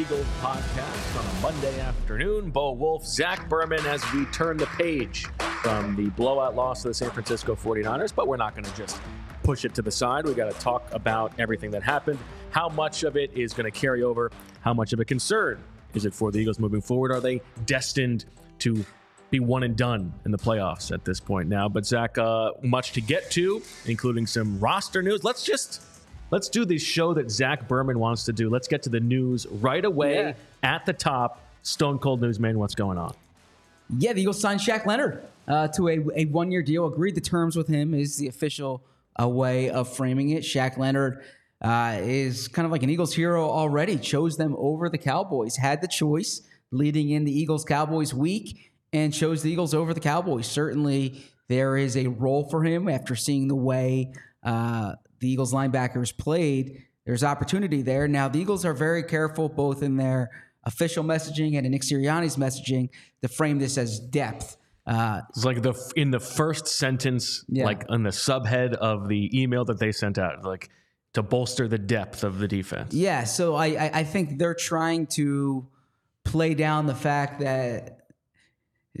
Eagles podcast on a Monday afternoon. Bo Wulf, Zach Berman, as we turn the page from the blowout loss to the San Francisco 49ers, but we're not going to just push it to the side. We got to talk about everything that happened. How much of it is going to carry over? How much of a concern is it for the Eagles moving forward? Are they destined to be one and done in the playoffs at this point now? But Zach, uh, much to get to, including some roster news. Let's just Let's do the show that Zach Berman wants to do. Let's get to the news right away Yeah. at the top. Stone Cold Newsman, what's going on? Yeah, the Eagles signed Shaq Leonard uh, to a, a one year deal. Agreed the terms with him is the official uh, way of framing it. Shaq Leonard uh, is kind of like an Eagles hero already. Chose them over the Cowboys. Had the choice leading in the Eagles Cowboys week and chose the Eagles over the Cowboys. Certainly, there is a role for him after seeing the way uh, the Eagles linebackers played. There's opportunity there. Now, the Eagles are very careful both in their official messaging and in Nick Sirianni's messaging to frame this as depth. Uh, It's like the in the first sentence, Yeah. like on the subhead of the email that they sent out, like to bolster the depth of the defense. yeah, so I, I, I think they're trying to play down the fact that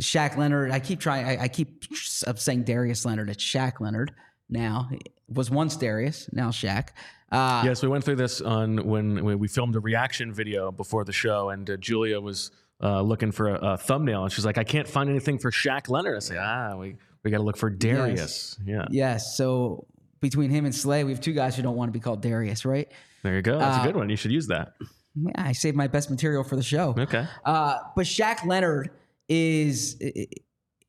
Shaq Leonard. I keep trying. I, I keep saying Darius Leonard. It's Shaq Leonard now. Was once Darius, now Shaq. Uh, Yes, we went through this on when, when we filmed a reaction video before the show, and uh, Julia was uh, looking for a, a thumbnail, and she's like, "I can't find anything for Shaq Leonard." I say, "Ah, we we got to look for Darius." Yeah, Yes. So between him and Slay, we have two guys who don't want to be called Darius, right? there you go. That's Uh, a good one. You should use that. Yeah, I saved my best material for the show. Okay. Uh, but Shaq Leonard is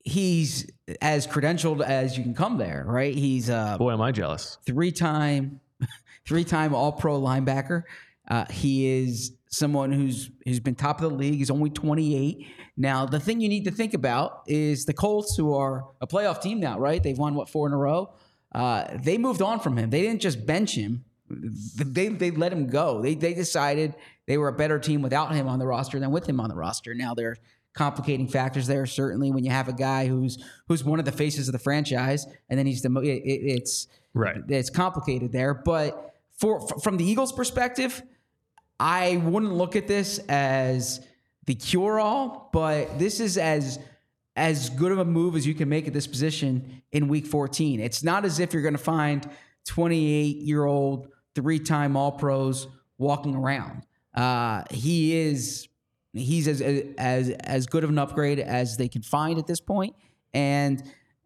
he's as credentialed as you can come there, right? He's a Boy, am I jealous. three-time, three-time All-Pro linebacker. Uh, he is someone who's who's been top of the league. He's only 28. Now, the thing you need to think about is the Colts, who are a playoff team now, right? They've won what four in a row. Uh, they moved on from him. They didn't just bench him. They they let him go. They they decided they were a better team without him on the roster than with him on the roster. Now there are complicating factors there. Certainly, when you have a guy who's who's one of the faces of the franchise, and then he's the it, it, it's Right. it's complicated there. But for from the Eagles' perspective, I wouldn't look at this as the cure all, but this is as as good of a move as you can make at this position in week 14. It's not as if you're going to find 28 year old, three time All Pros walking around. Uh, he is he's as as as good of an upgrade as they can find at this point, and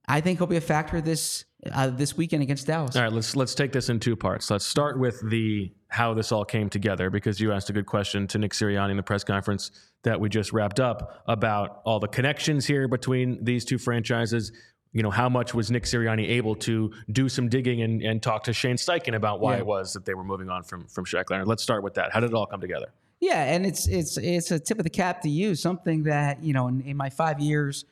I think he'll be a factor this uh, this weekend against Dallas. All right, let's let's take this in two parts. Let's start with the how this all came together because you asked a good question to Nick Sirianni in the press conference that we just wrapped up about all the connections here between these two franchises. You know, how much was Nick Sirianni able to do some digging and, and talk to Shane Steichen about why Yeah. it was that they were moving on from from Shaq Leonard? Let's start with that. How did it all come together? Yeah, and it's it's it's a tip of the cap to you. Something that you know, in, in my five years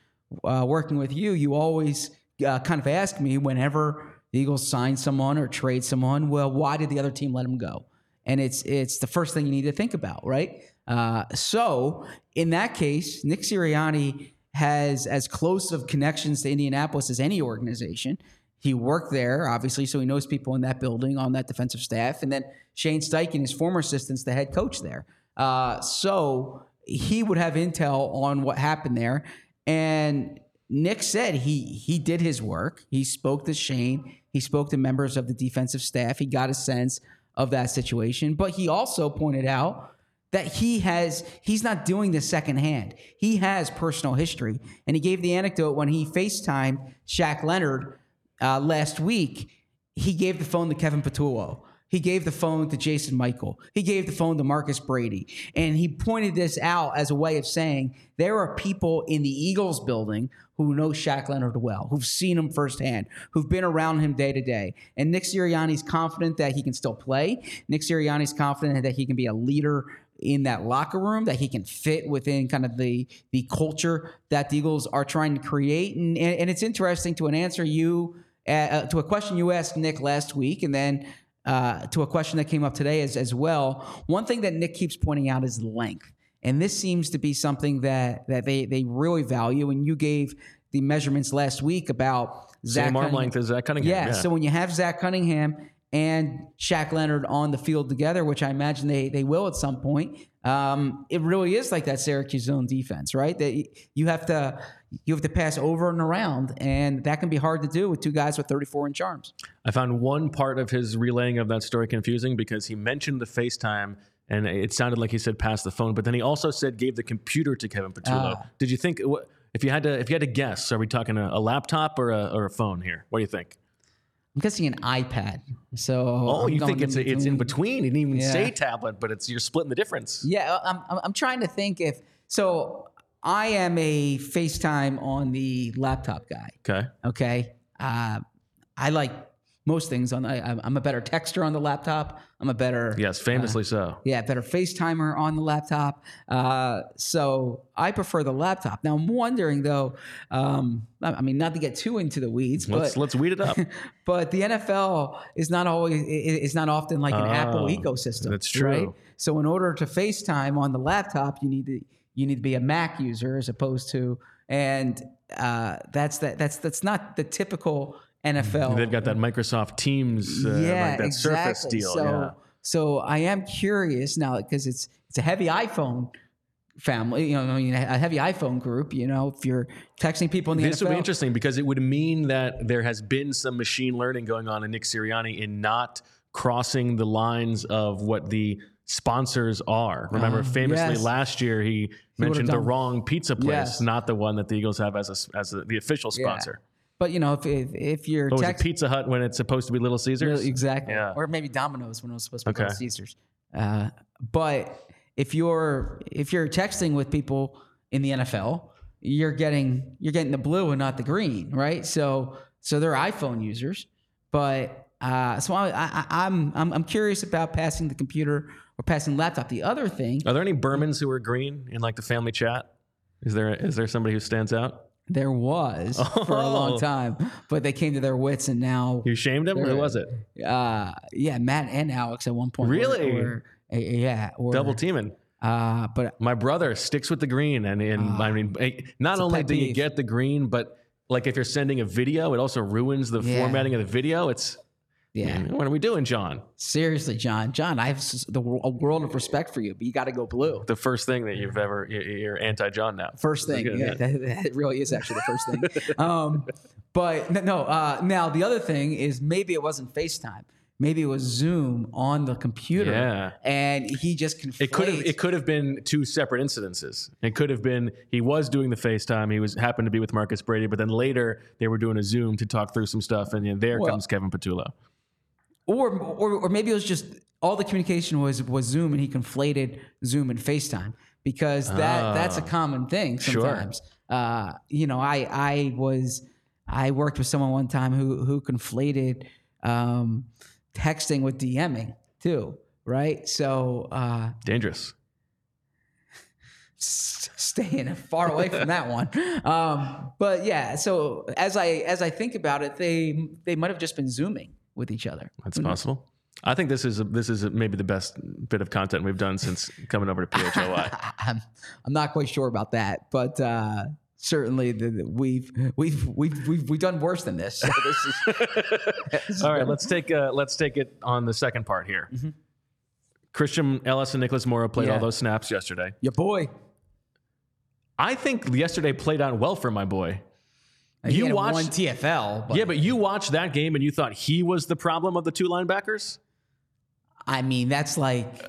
uh, working with you, you always uh, kind of ask me whenever the Eagles sign someone or trade someone, well, why did the other team let him go? And it's it's the first thing you need to think about, right? Uh, so in that case, Nick Sirianni has as close of connections to Indianapolis as any organization. He worked there, obviously, so he knows people in that building on that defensive staff. And then Shane Steichen, his former assistant's the head coach there. Uh, so he would have intel on what happened there. And Nick said he he did his work. He spoke to Shane. He spoke to members of the defensive staff. He got a sense of that situation. But he also pointed out that he has he's not doing this secondhand. He has personal history, and he gave the anecdote when he FaceTimed Shaq Leonard uh, last week. He gave the phone to Kevin Patullo. He gave the phone to Jason Michael. He gave the phone to Marcus Brady. And he pointed this out as a way of saying there are people in the Eagles building who know Shaq Leonard well, who've seen him firsthand, who've been around him day to day. And Nick Sirianni's confident that he can still play. Nick Sirianni's confident that he can be a leader in that locker room that he can fit within kind of the the culture that the Eagles are trying to create. And and, and it's interesting to an answer you uh, to a question you asked Nick last week, and then uh, to a question that came up today as as well. One thing that Nick keeps pointing out is length, and this seems to be something that that they they really value. And you gave the measurements last week about Zach Same arm Cunningham. length as Zach Cunningham. Yeah, Yeah. So when you have Zach Cunningham and Shaq Leonard on the field together, which I imagine they they will at some point, um, it really is like that Syracuse zone defense, right? That you have to you have to pass over and around, and that can be hard to do with two guys with 34 inch arms. I found one part of his relaying of that story confusing because he mentioned the FaceTime and it sounded like he said pass the phone, but then he also said gave the computer to Kevin Patullo. Ah. Did you think if you had to if you had to guess, are we talking a, a laptop or a, or a phone here? What do you think? I'm guessing an iPad. So Oh, I'm you think it's in it's in between? He didn't even Yeah. say tablet, but it's you're splitting the difference. Yeah, I'm, I'm I'm trying to think if so. I am a FaceTime on the laptop guy. Okay. Okay. Uh, I like most things on. I, I'm- a better texter on the laptop. I'm a better Yes, famously so. yeah, better FaceTimer on the laptop. Uh, so I prefer the laptop. Now I'm wondering though. Um, I mean, not to get too into the weeds, Let's but let's weed it up. but the NFL is not always i- i- is not often like an Apple Oh, ecosystem. that's true. Right? So in order to FaceTime on the laptop, you need to you need to be a Mac user as opposed to and uh, that's that that's that's not the typical NFL. They've got that Microsoft Teams, uh, like that Surface deal. So, yeah. so I am curious now because it's it's a heavy iPhone family, you know, I mean, a heavy iPhone group. You know, if you're texting people in the This NFL, would be interesting because it would mean that there has been some machine learning going on in Nick Sirianni in not crossing the lines of what the sponsors are. Remember, Ah, famously yes. last year he, would've mentioned the wrong pizza place, Yes. not the one that the Eagles have as a, as a, the official Yeah. But you know, if if, if you're was it, Pizza Hut when it's supposed to be Little Caesars? exactly, Yeah. or maybe Domino's when it was supposed to be Okay. Little Caesars. Uh, but if you're if you're texting with people in the NFL, you're getting you're getting the blue and not the green, right? So so they're iPhone users, but uh, so I, I, I'm I'm I'm curious about passing the computer or passing laptop. The other thing Are there any Bermans who are green in like the family chat? Is there is there somebody who stands out? There was for a long Oh. time, but they came to their wits and now You shamed them. Who was it? uh yeah matt and alex at one point Really? were, uh, yeah were, Double teaming. uh but My brother sticks with the green, and, and I mean, eh, not only do you get the green, but like if you're sending a video, it also ruins the Yeah. formatting of the video. It's yeah what are we doing, John? seriously john john i have the a world of respect for you but you got to go blue The first thing that you've ever you- you're anti-John now. first thing yeah. That, that really is actually the first thing um but no uh now the other thing is maybe it wasn't facetime maybe it was zoom on the computer Yeah. and he just conflates It could have it could have been two separate incidences. It could have been he was doing the FaceTime. He was happened to be with Marcus Brady, but then later they were doing a Zoom to talk through some stuff, and you know, there Well- comes Kevin Patullo. Or, or or maybe it was just all the communication was was Zoom and he conflated Zoom and FaceTime because that that's a common thing Ah. Sure. sometimes. Uh, you know, I I was I worked with someone one time who who conflated um, texting with DMing too, right? So uh, Dangerous. staying far away from that one. Um, but yeah, so as I as I think about it, they they might have just been zooming with each other. That's possible. I think this is this is maybe the best bit of content we've done since coming over to PHLY. I'm I'm not quite sure about that, but uh, certainly the, the- we've we've we've we've we've done worse than this. So this is All right, let's take uh, let's take it on the second part here. Christian Ellis and Nicholas Morrow played Yeah. all those snaps yesterday. your boy. I think yesterday played out well for my boy. You watched- one TFL, but Yeah, but you watched that game and you thought he was the problem of the two linebackers? I mean that's like uh,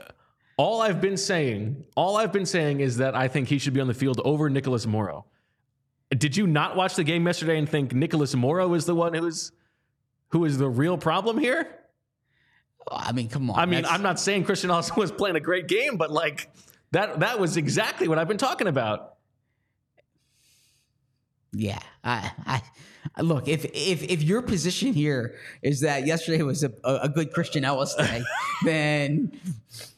All I've been saying, all I've been saying is that I think he should be on the field over Nicholas Morrow. Did you not watch the game yesterday and think Nicholas Morrow is the one who's who is the real problem here? I mean come on. I mean, I'm not saying Christian Ellis was playing a great game, but like that that was exactly what I've been talking about. Yeah, I, I, look. If if if your position here is that yesterday was a, a, good Christian Ellis day, then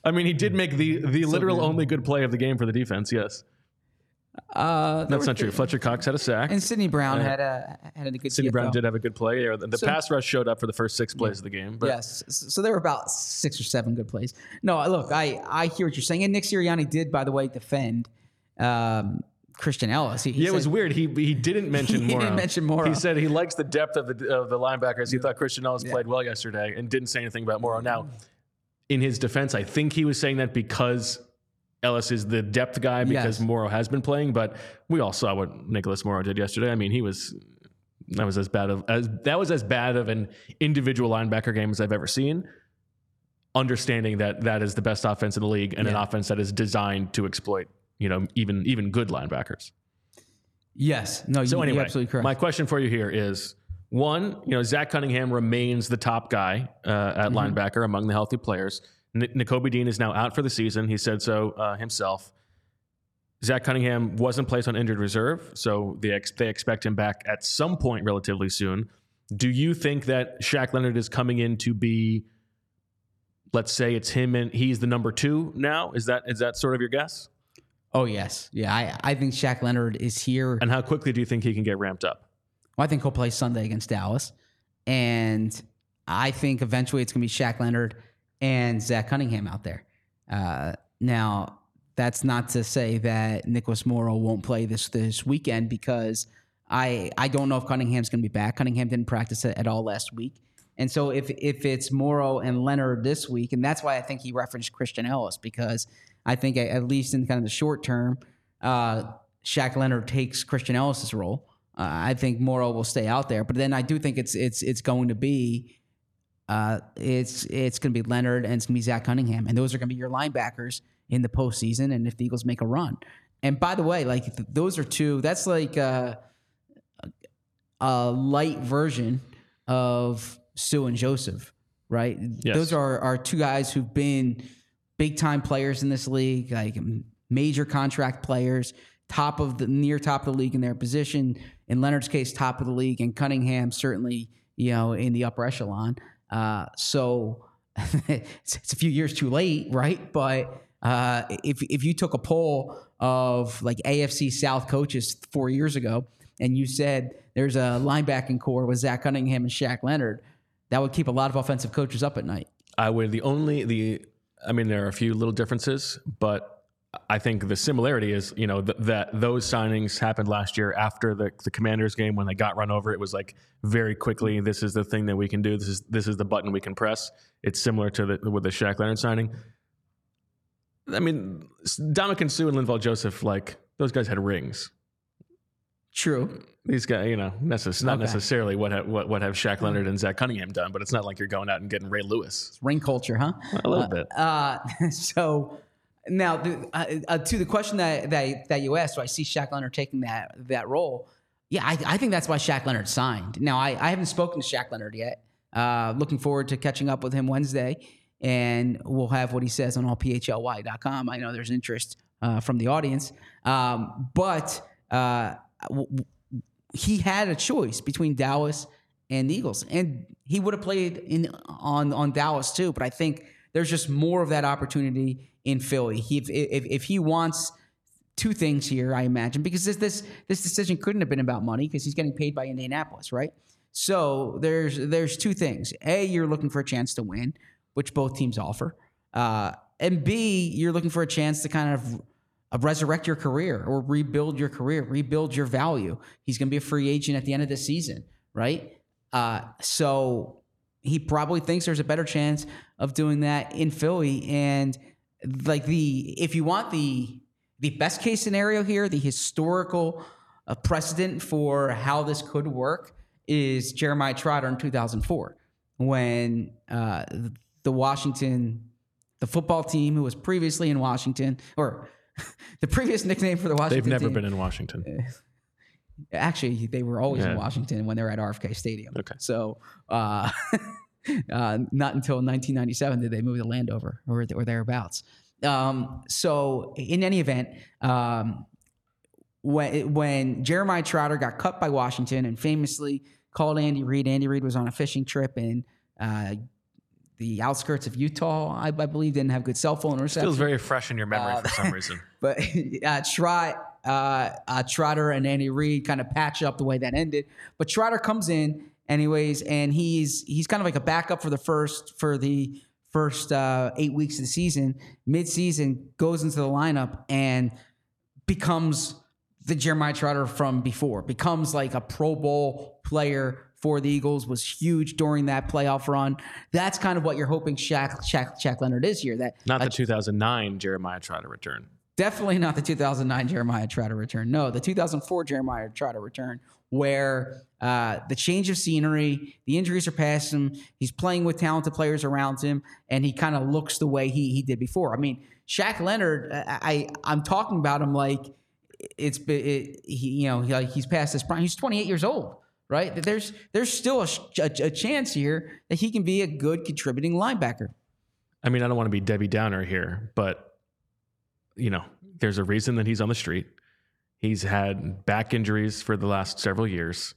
I mean, he did make the the literal good. only good play of the game for the defense. Yes, uh, that's not true. Fletcher Cox had a sack. And Sydney Brown had a had a good. Sydney Brown did have a good play. The, the So- pass rush showed up for the first six plays of the game. But Yes, so there were about six or seven good plays. No, look, I I hear what you're saying, and Nick Sirianni did, by the way, defend um, Christian Ellis. He, he Yeah, it was weird. He he didn't mention He Morrow. didn't mention Morrow. He said he likes the depth of the of the linebackers. He thought Christian Ellis played well yesterday and didn't say anything about Morrow. Now, mm. in his defense, I think he was saying that because Ellis is the depth guy because Yes. Morrow has been playing. But we all saw what Nicholas Morrow did yesterday. I mean, he was that was as bad of as that was as bad of an individual linebacker game as I've ever seen. Understanding that that is the best offense in the league and an offense that is designed to exploit, you know, even even good linebackers. Yes, no, So you, anyway, you're absolutely correct. my question for you here is one, you know, Zach Cunningham remains the top guy uh, at Mm-hmm. linebacker among the healthy players. N- Nakobe Dean is now out for the season. He said so uh, himself. Zach Cunningham wasn't placed on injured reserve, so they, ex- they expect him back at some point relatively soon. Do you think that Shaq Leonard is coming in to be, let's say it's him and he's the number two now? Is that is that sort of your guess? Oh yes, yeah, I I think Shaq Leonard is here. And how quickly do you think he can get ramped up? Well, I think he'll play Sunday against Dallas, and I think eventually it's going to be Shaq Leonard and Zach Cunningham out there. Uh, now, that's not to say that Nicholas Morrow won't play this this weekend because I I don't know if Cunningham's going to be back. Cunningham didn't practice at, at all last week, and so if if it's Morrow and Leonard this week, and that's why I think he referenced Christian Ellis because I think at, least in kind of the short term, uh, Shaq Leonard takes Christian Ellis's role. Uh, I think Morrow will stay out there, but then I do think it's it's it's going to be uh, it's it's going to be Leonard and it's going to be Zach Cunningham, and those are going to be your linebackers in the postseason. And if the Eagles make a run, and by the way, like th- those are two. That's like a, a light version of Suh and Joseph, right? Yes. Those are are two guys who've been big time players in this league, like major contract players, top of the near top of the league in their position. In Leonard's case, top of the league, and Cunningham certainly, you know, in the upper echelon. Uh, so it's, it's a few years too late, right? But uh, if if you took a poll of like AFC South coaches four years ago, and you said there's a linebacking core with Zach Cunningham and Shaq Leonard, that would keep a lot of offensive coaches up at night. I would the only the I mean there are a few little differences, but I think the similarity is you know th- that those signings happened last year after the the Commanders game when they got run over. It was like very quickly. This is the thing that we can do. This is this is the button we can press. It's similar to the with the Shaq Leonard signing. I mean, Ndamukong Suh and Linval Joseph, like those guys had rings. True. These guys, you know, necess- not Okay. necessarily what have, what what have Shaq Leonard and Zach Cunningham done, but it's not like you're going out and getting Ray Lewis It's Ring culture, huh? a little bit. Uh, so now the, uh, uh, to the question that, that that you asked, so I see Shaq Leonard taking that that role. Yeah, I, I think that's why Shaq Leonard signed. Now I, I haven't spoken to Shaq Leonard yet. Uh, looking forward to catching up with him Wednesday, and we'll have what he says on allphly.com. I know there's interest uh, from the audience, um, but uh, w- he had a choice between Dallas and Eagles, and he would have played in on on Dallas too. But I think there's just more of that opportunity in Philly. He, if, if if he wants two things here, I imagine, because this this this decision couldn't have been about money because he's getting paid by Indianapolis, right? So there's there's two things. A, you're looking for a chance to win, which both teams offer, uh, and B, you're looking for a chance to kind of resurrect your career or rebuild your career, rebuild your value. He's going to be a free agent at the end of the season, right? Uh, so he probably thinks there's a better chance of doing that in Philly. And like the if you want the the best case scenario here, the historical uh, precedent for how this could work is Jeremiah Trotter in 2004 when uh, the Washington, the football team who was previously in Washington, or the previous nickname for the Washington They've never team, been in Washington. Actually, they were always in Washington when they were at RFK Stadium. Okay. So, uh, uh, not until 1997 did they move to Landover or, or thereabouts. Um, so, in any event, um, when when Jeremiah Trotter got cut by Washington and famously called Andy Reid, Andy Reid was on a fishing trip in uh, the outskirts of Utah. I, I believe didn't have good cell phone reception. Feels very fresh in your memory for some reason. But uh, Trot, uh, uh, Trotter and Andy Reid kind of patch up the way that ended. But Trotter comes in anyways, and he's he's kind of like a backup for the first for the first uh, eight weeks of the season. Mid-season goes into the lineup and becomes the Jeremiah Trotter from before. Becomes like a Pro Bowl player for the Eagles. Was huge during that playoff run. That's kind of what you're hoping Shaq Shaq, Shaq Leonard is here. That Not the 2009 Jeremiah Trotter to return. Definitely not the 2009 Jeremiah Trotter to return. No, the 2004 Jeremiah Trotter to return, where uh, the change of scenery, the injuries are past him. He's playing with talented players around him, and he kind of looks the way he he did before. I mean, Shaq Leonard, I, I I'm talking about him like it's be- it, he you know he, like he's past his prime. He's 28 years old, right? There's there's still a, a, a chance here that he can be a good contributing linebacker. I mean, I don't want to be Debbie Downer here, but you know, there's a reason that he's on the street. He's had back injuries for the last several years.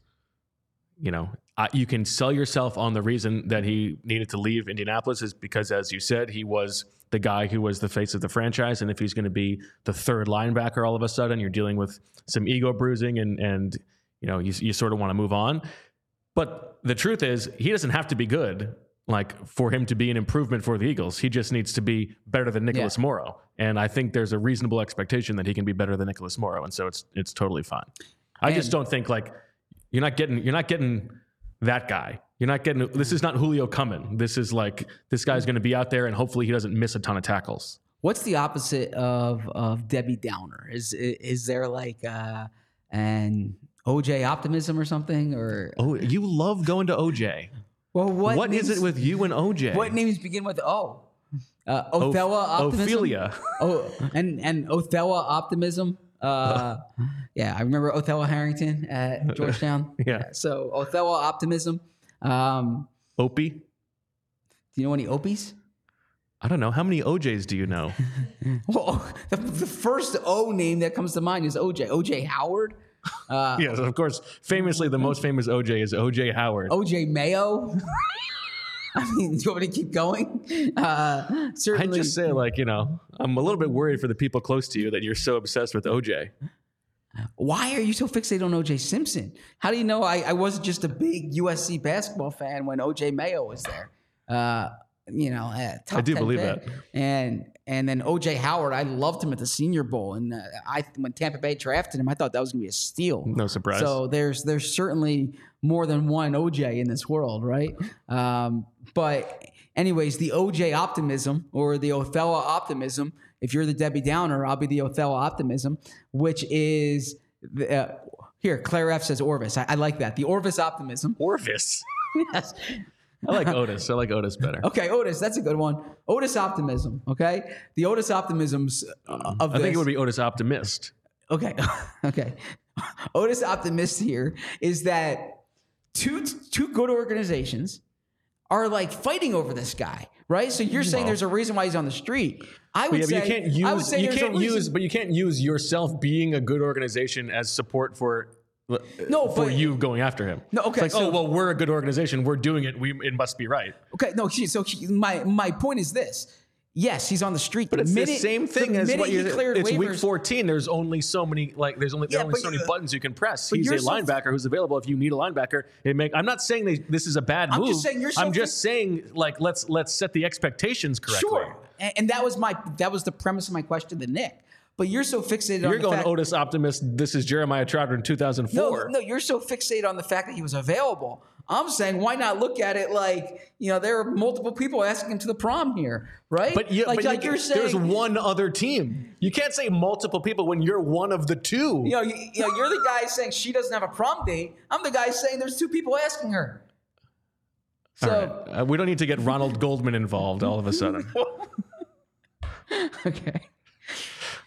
You know, you can sell yourself on the reason that he needed to leave Indianapolis is because, as you said, he was the guy who was the face of the franchise. And if he's going to be the third linebacker all of a sudden, you're dealing with some ego bruising and, and you know, you, you sort of want to move on. But the truth is, he doesn't have to be good like for him to be an improvement for the Eagles. He just needs to be better than Nicholas Yeah. Morrow. And I think there's a reasonable expectation that he can be better than Nicholas Morrow. And so it's it's totally fine. I just don't think like you're not getting you're not getting that guy. You're not getting this is not Julio coming. This is like this guy's going to be out there and hopefully he doesn't miss a ton of tackles. What's the opposite of of Debbie Downer? Is is there like uh, an OJ optimism or something? Or Oh, you love going to OJ. well, what what is names- it with you and OJ? what names begin with O? Uh, Othello optimism. Ophelia. Oh, and and Othello optimism. Uh, yeah, I remember Othello Harrington at Georgetown. Yeah. So Othello optimism. Um, Opie? do you know any Opies? I don't know. How many OJs do you know? Well, the, the first O name that comes to mind is OJ. OJ Howard. Uh, yes, of course. Famously, the most famous OJ is OJ Howard. OJ Mayo. I mean, do you want me to keep going? Uh, I certainly. just say, like, you know, I'm a little bit worried for the people close to you that you're so obsessed with OJ. why are you so fixated on OJ Simpson? How do you know I, I wasn't just a big USC basketball fan when OJ Mayo was there? Uh, you know, uh, top I do 10 believe pick. that. And and then OJ Howard, I loved him at the Senior Bowl, and uh, I when Tampa Bay drafted him, I thought that was going to be a steal. No surprise. So there's there's certainly more than one OJ in this world, right? Um, but anyways, the OJ optimism or the Othello optimism. If you're the Debbie Downer, I'll be the Othello optimism, which is the, uh, here. Claire F says Orvis. I, I like that. The Orvis optimism. Orvis. yes. I like Otis. I like Otis better. Okay, Otis. That's a good one. Otis optimism. Okay, the Otis optimisms uh, of I think it would be Otis Optimist. Okay. okay. Otis optimist here is that two two good organizations are like fighting over this guy, right? So you're saying Well- there's a reason why he's on the street. I would Yeah, but you say can't I would use say you can't a reason. use but you can't use yourself being a good organization as support for No, for but- you going after him. No, okay, It's like, so- oh well, we're a good organization. We're doing it. We it must be right. Okay, no. he- So he- my my point is this: Yes, he's on the street. But it's minute, the same thing as what you're. cleared It's week 14. There's only so many like. There's only there Yeah, are only but so many you- buttons you can press. He's a so- linebacker who's available if you need a linebacker. It make. I'm not saying they, this is a bad I'm move. just saying you're so I'm just saying like let's let's set the expectations correctly. Sure, and, and that was my that was the premise of my question to Nick. But you're so fixated on You're the going fact, Otis Optimist. This is Jeremiah Trotter in 2004. No, no, you're so fixated on the fact that he was available. I'm saying, why not look at it like you know there are multiple people asking him to the prom here, right? But, you, like, but like you- you're saying, there's one other team. You can't say multiple people when you're one of the two. you know, you, you know, you're the guy saying she doesn't have a prom date. I'm the guy saying there's two people asking her. So right. Uh, we don't need to get Ronald Goldman involved all of a sudden. okay,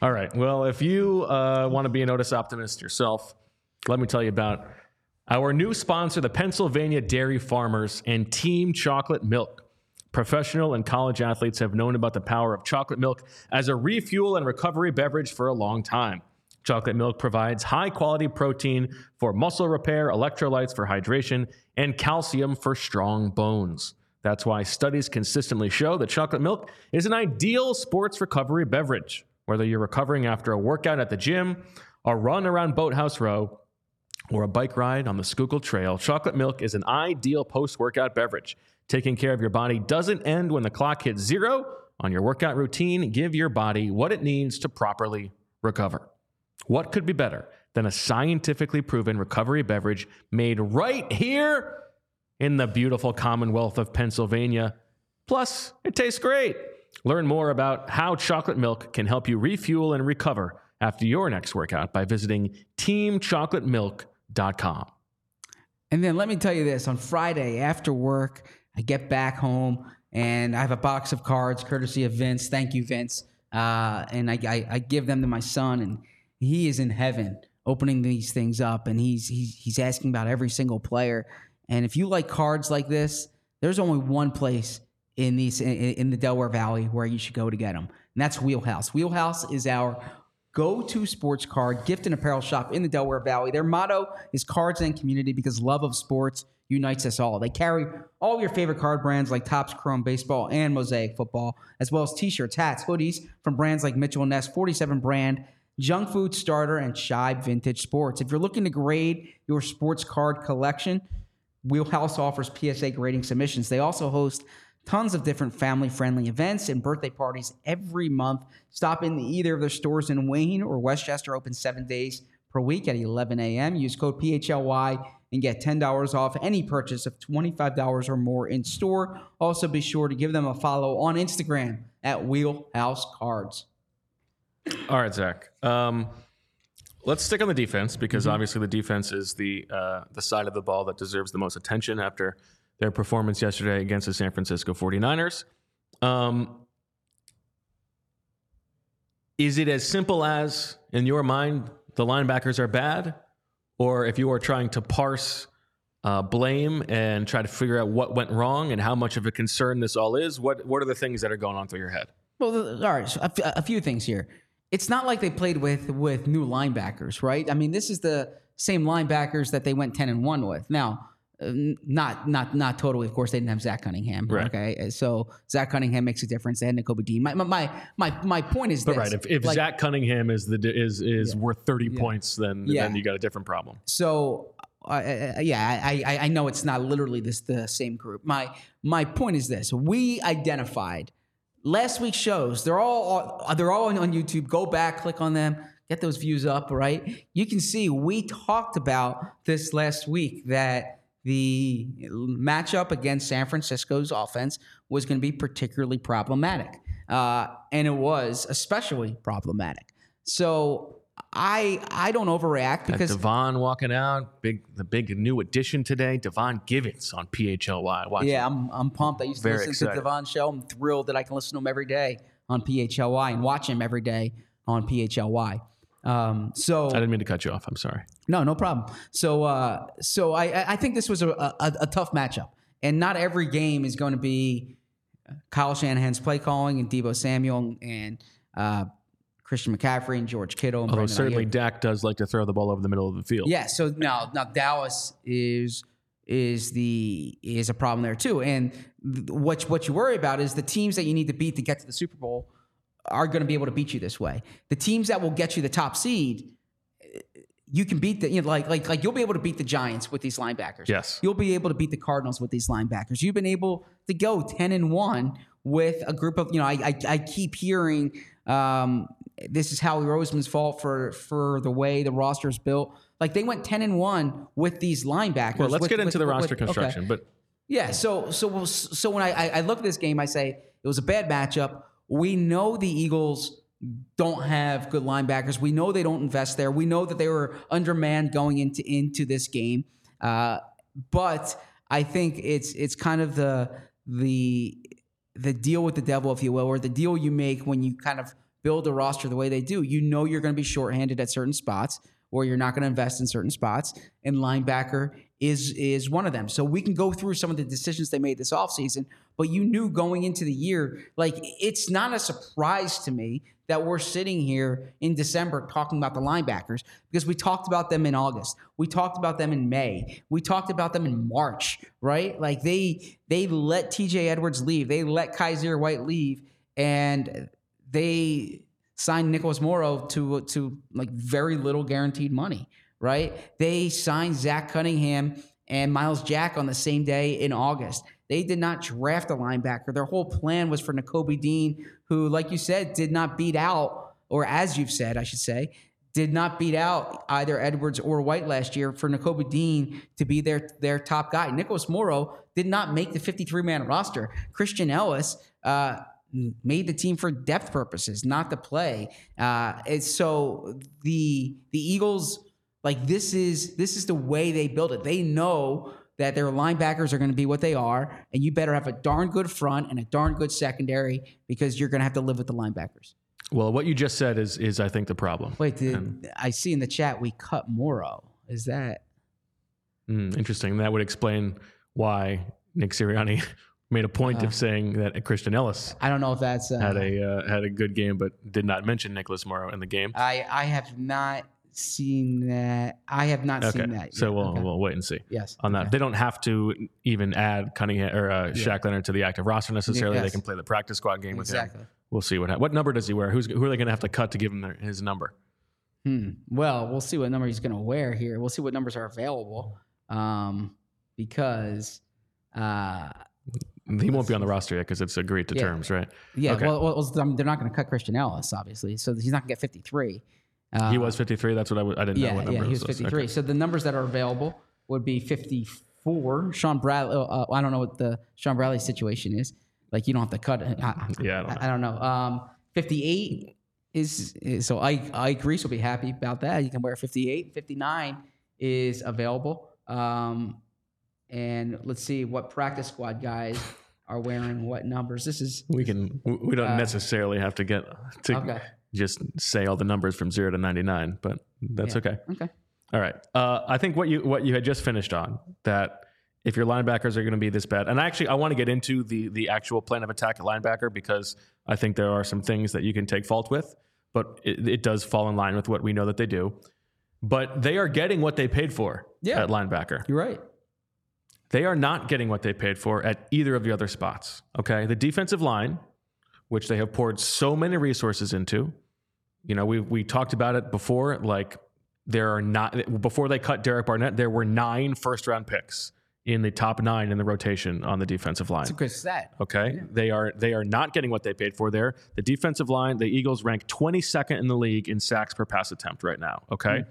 All right. Well, if you uh, want to be an Otis optimist yourself, let me tell you about our new sponsor, the Pennsylvania Dairy Farmers and Team Chocolate Milk. Professional and college athletes have known about the power of chocolate milk as a refuel and recovery beverage for a long time. Chocolate milk provides high quality protein for muscle repair, electrolytes for hydration, and calcium for strong bones. That's why studies consistently show that chocolate milk is an ideal sports recovery beverage. Whether you're recovering after a workout at the gym, a run around Boathouse Row, or a bike ride on the Schuylkill Trail, chocolate milk is an ideal post workout beverage. Taking care of your body doesn't end when the clock hits zero. On your workout routine, give your body what it needs to properly recover. What could be better than a scientifically proven recovery beverage made right here in the beautiful Commonwealth of Pennsylvania? Plus, it tastes great. Learn more about how chocolate milk can help you refuel and recover after your next workout by visiting teamchocolatemilk.com. And then let me tell you this on Friday after work, I get back home and I have a box of cards courtesy of Vince. Thank you, Vince. Uh, and I, I, I give them to my son, and he is in heaven opening these things up. And he's, he's, he's asking about every single player. And if you like cards like this, there's only one place in these in, in the Delaware Valley where you should go to get them, and that's Wheelhouse. Wheelhouse is our go-to sports card gift and apparel shop in the Delaware Valley. Their motto is cards and community because love of sports unites us all. They carry all your favorite card brands like Topps Chrome Baseball and Mosaic Football, as well as t-shirts, hats, hoodies from brands like Mitchell Ness, 47 brand, Junk Food Starter, and Shibe Vintage Sports. If you're looking to grade your sports card collection, Wheelhouse offers PSA grading submissions. They also host tons of different family friendly events and birthday parties every month. Stop in either of their stores in Wayne or West Chester, open seven days per week at 11 a.m. Use code PHLY and get $10 off any purchase of $25 or more in store. Also, be sure to give them a follow on Instagram at Wheelhouse Cards. All right, Zach. Um, let's stick on the defense because obviously the defense is the uh, the side of the ball that deserves the most attention after their performance yesterday against the San Francisco 49ers. Um, is it as simple as, in your mind, the linebackers are bad? Or if you are trying to parse uh, blame and try to figure out what went wrong and how much of a concern this all is, what, what are the things that are going on through your head? Well, all right, so a, f- a few things here. It's not like they played with with new linebackers, right? I mean, this is the same linebackers that they went ten and one with. Now, not not not totally. Of course, they didn't have Zach Cunningham. Right. Okay, so Zach Cunningham makes a difference. They had Nakobe Dean. My my my my, point is But this: right, if, if like, Zach Cunningham is the is is worth thirty points, then Yeah. then you got a different problem. So, uh, uh, yeah, I, I I know it's not literally this the same group. My my point is this: we identified last week's shows. They're all they're all on, on YouTube. Go back, click on them, get those views up. Right, you can see we talked about this last week that the matchup against San Francisco's offense was going to be particularly problematic, uh, and it was especially problematic. So. I I don't overreact Got because Devon walking out, big the big new addition today, Devon Givens on PHLY. Watch Yeah, I'm I'm pumped. I used to Very listen excited. to Devon Show. I'm thrilled that I can listen to him every day on PHLY and watch him every day on PHLY. Um, so I didn't mean to cut you off. I'm sorry. no, no problem. So uh, so I I- think this was a, a a tough matchup, and not every game is going to be Kyle Shanahan's play calling and Deebo Samuel and uh, Christian McCaffrey and George Kittle. And Although Brandon certainly Aiyuk. Dak does like to throw the ball over the middle of the field. Yeah, so now now Dallas is is the is a problem there too. And what what you worry about is the teams that you need to beat to get to the Super Bowl are going to be able to beat you this way. The teams that will get you the top seed, you can beat the you know like like like you'll be able to beat the Giants with these linebackers. Yes. You'll be able to beat the Cardinals with these linebackers. You've been able to go 10 and 1 with a group of, you know, I I, I keep hearing um, this is Howie Roseman's fault for for the way the roster is built. Like they went 10 and 1 with these linebackers. Well, let's with- get into with- the roster with- okay. construction, but Yeah, so so so when I I look at this game, I say it was a bad matchup. We know the Eagles don't have good linebackers. We know they don't invest there. We know that they were undermanned going into into this game. Uh, but I think it's it's kind of the the the deal with the devil, if you will, or the deal you make when you kind of build a roster the way they do. You know you're going to be shorthanded at certain spots, or you're not going to invest in certain spots, and linebacker is is one of them. So we can go through some of the decisions they made this offseason, but you knew going into the year, like it's not a surprise to me that we're sitting here in December talking about the linebackers because we talked about them in August. We talked about them in May. We talked about them in March, right? Like they they let TJ Edwards leave. They let Kyzir White leave and they signed Nicholas Morrow to to like very little guaranteed money, right? They signed Zach Cunningham and Myles Jack on the same day in August. They did not draft a linebacker. Their whole plan was for Nakobe Dean, who, like you said, did not beat out, or as you've said, I should say, did not beat out either Edwards or White last year for Nakobe Dean to be their their top guy. Nicholas Morrow did not make the 53 man roster. Christian Ellis uh, made the team for depth purposes, not to play. Uh, and so the the Eagles like this is this is the way they build it. They know that their linebackers are going to be what they are, and you better have a darn good front and a darn good secondary because you're going to have to live with the linebackers. well, what you just said is is I think the problem. Wait, did, I see in the chat we cut Morrow. Is that Mm, interesting. That would explain why Nick Sirianni made a point Uh. of saying that Christian Ellis I don't know if that's uh, had a uh, had a good game, but did not mention Nicholas Morrow in the game. I I have not seen that. I have not Okay, seen that. so yet. we'll Okay. we'll wait and see yes on that. okay. They don't have to even add Cunningham or uh, Shaq Leonard to the active roster necessarily. They can play the practice squad game with him. exactly. We'll see what ha- what number does he wear? Who's who are they going to have to cut to give him their, his number? Hmm. Well, we'll see what number he's going to wear here. We'll see what numbers are available, um, because uh, He won't be on the roster yet because it's agreed to Yeah. terms, right? yeah, Okay. well, well, they're not going to cut Christian Ellis, obviously, so he's not going to get 53. Uh, he was 53. That's what I, w- I didn't know yeah, what number yeah, he was this 53. Okay. So the numbers that are available would be 54. Shaun Bradley. Uh, I don't know what the Shaun Bradley situation is. Like you don't have to cut. it. I, Yeah, I don't know. I, I don't know. Um, 58 is, is so I Ike Reese will be happy about that. You can wear 58. 59 is available. Um, and let's see what practice squad guys are wearing what numbers. This is We can. we- We don't Uh, necessarily have to get to okay. Just say all the numbers from zero to 99, but that's Yeah. okay. Okay. All right. Uh, I think what you what you had just finished on that if your linebackers are going to be this bad, and actually I want to get into the the actual plan of attack at linebacker because I think there are some things that you can take fault with, but it, it does fall in line with what we know that they do. But they are getting what they paid for Yeah. at linebacker. You're right. They are not getting what they paid for at either of the other spots. Okay. The defensive line, which they have poured so many resources into, you know, we, we talked about it before. Like, there are not, before they cut Derek Barnett, there were nine first round picks in the top nine in the rotation on the defensive line. It's a good stat. Okay, they are they are not getting what they paid for there. The defensive line, the Eagles rank 22nd in the league in sacks per pass attempt right now. Okay,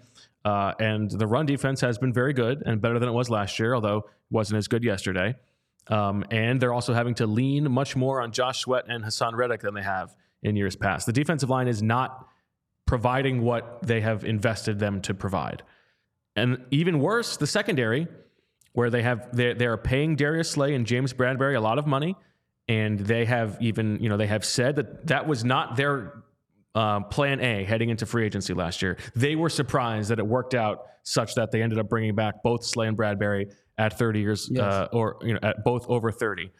uh, and the run defense has been very good and better than it was last year, although it wasn't as good yesterday. Um, and they're also having to lean much more on Josh Sweat and Haason Reddick than they have in years past. The defensive line is not providing what they have invested them to provide. And even worse, the secondary, where they have they they are paying Darius Slay and James Bradberry a lot of money, and they have even you know they have said that that was not their uh, plan A heading into free agency last year. They were surprised that it worked out such that they ended up bringing back both Slay and Bradbury at 30 years uh, or you know at both over 30.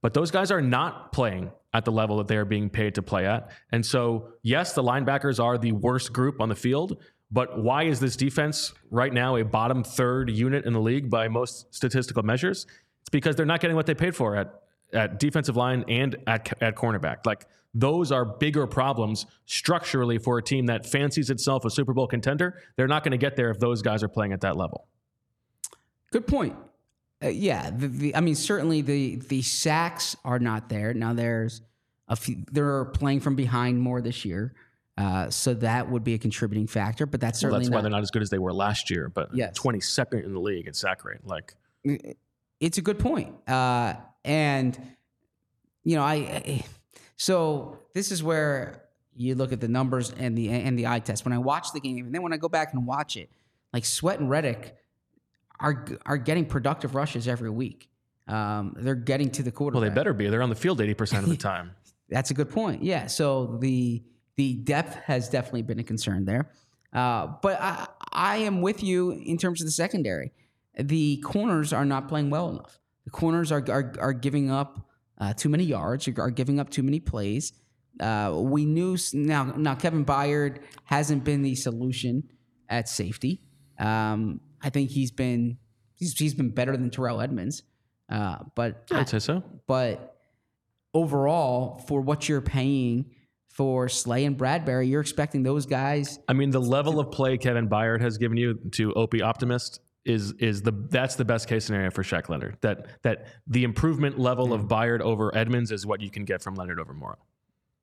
But those guys are not playing at the level that they are being paid to play at. And so, yes, the linebackers are the worst group on the field, But why is this defense right now a bottom third unit in the league by most statistical measures? It's because they're not getting what they paid for at at defensive line and at at cornerback. Like those are bigger problems structurally for a team that fancies itself a Super Bowl contender. They're not going to get there if those guys are playing at that level. Good point. Uh, yeah, the, the, I mean, certainly the the sacks are not there now. There's a few. They're playing from behind more this year, uh, so that would be a contributing factor. But that's Well, certainly that's why not, they're not as good as they were last year, but Yes. 22nd in the league in sack rate. Like it's a good point. Uh, and you know, I, I so this is where you look at the numbers and the and the eye test. When I watch the game, and then when I go back and watch it, like Sweat and Reddick are are getting productive rushes every week. Um, they're getting to the quarterback. well, they better be. They're on the field 80% of the time. That's a good point. Yeah. So the the depth has definitely been a concern there. Uh, but I, I am with you in terms of the secondary. The corners are not playing well enough. The corners are are, are giving up uh, too many yards. Are giving up too many plays. Uh, we knew now. Now Kevin Byard hasn't been the solution at safety. Um, I think he's been he's, he's been better than Terrell Edmunds. Uh, but I'd say so. but overall, for what you're paying for Slay and Bradberry, you're expecting those guys. I mean, the level of play Kevin Byard has given you to Opie Optimist is is the that's the best case scenario for Shaq Leonard. That that the improvement level of Byard over Edmunds is what you can get from Leonard over Morrow.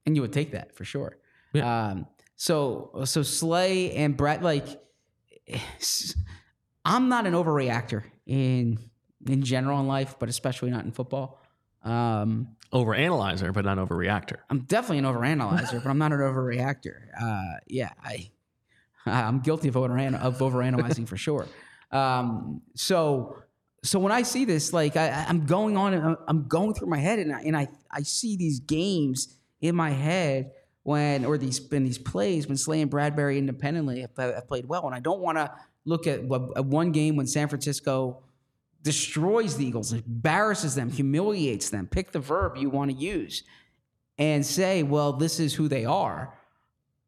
and you would take that for sure. Um, so so Slay and Brad, like, I'm not an overreactor in in general in life, but especially not in football. Um, Over analyzer, but not over reactor. I'm definitely an overanalyzer, but I'm not an overreactor. Uh, yeah, I I'm guilty of overan- of overanalyzing for sure. Um, so so when I see this, like I, I'm going on, I'm- I'm going through my head, and I, and I I see these games in my head when or these in these plays when Slay and Bradberry independently have, have played well, and I don't want to look at, at one game when San Francisco destroys the Eagles, embarrasses them, humiliates them. Pick the verb you want to use and say, well, this is who they are.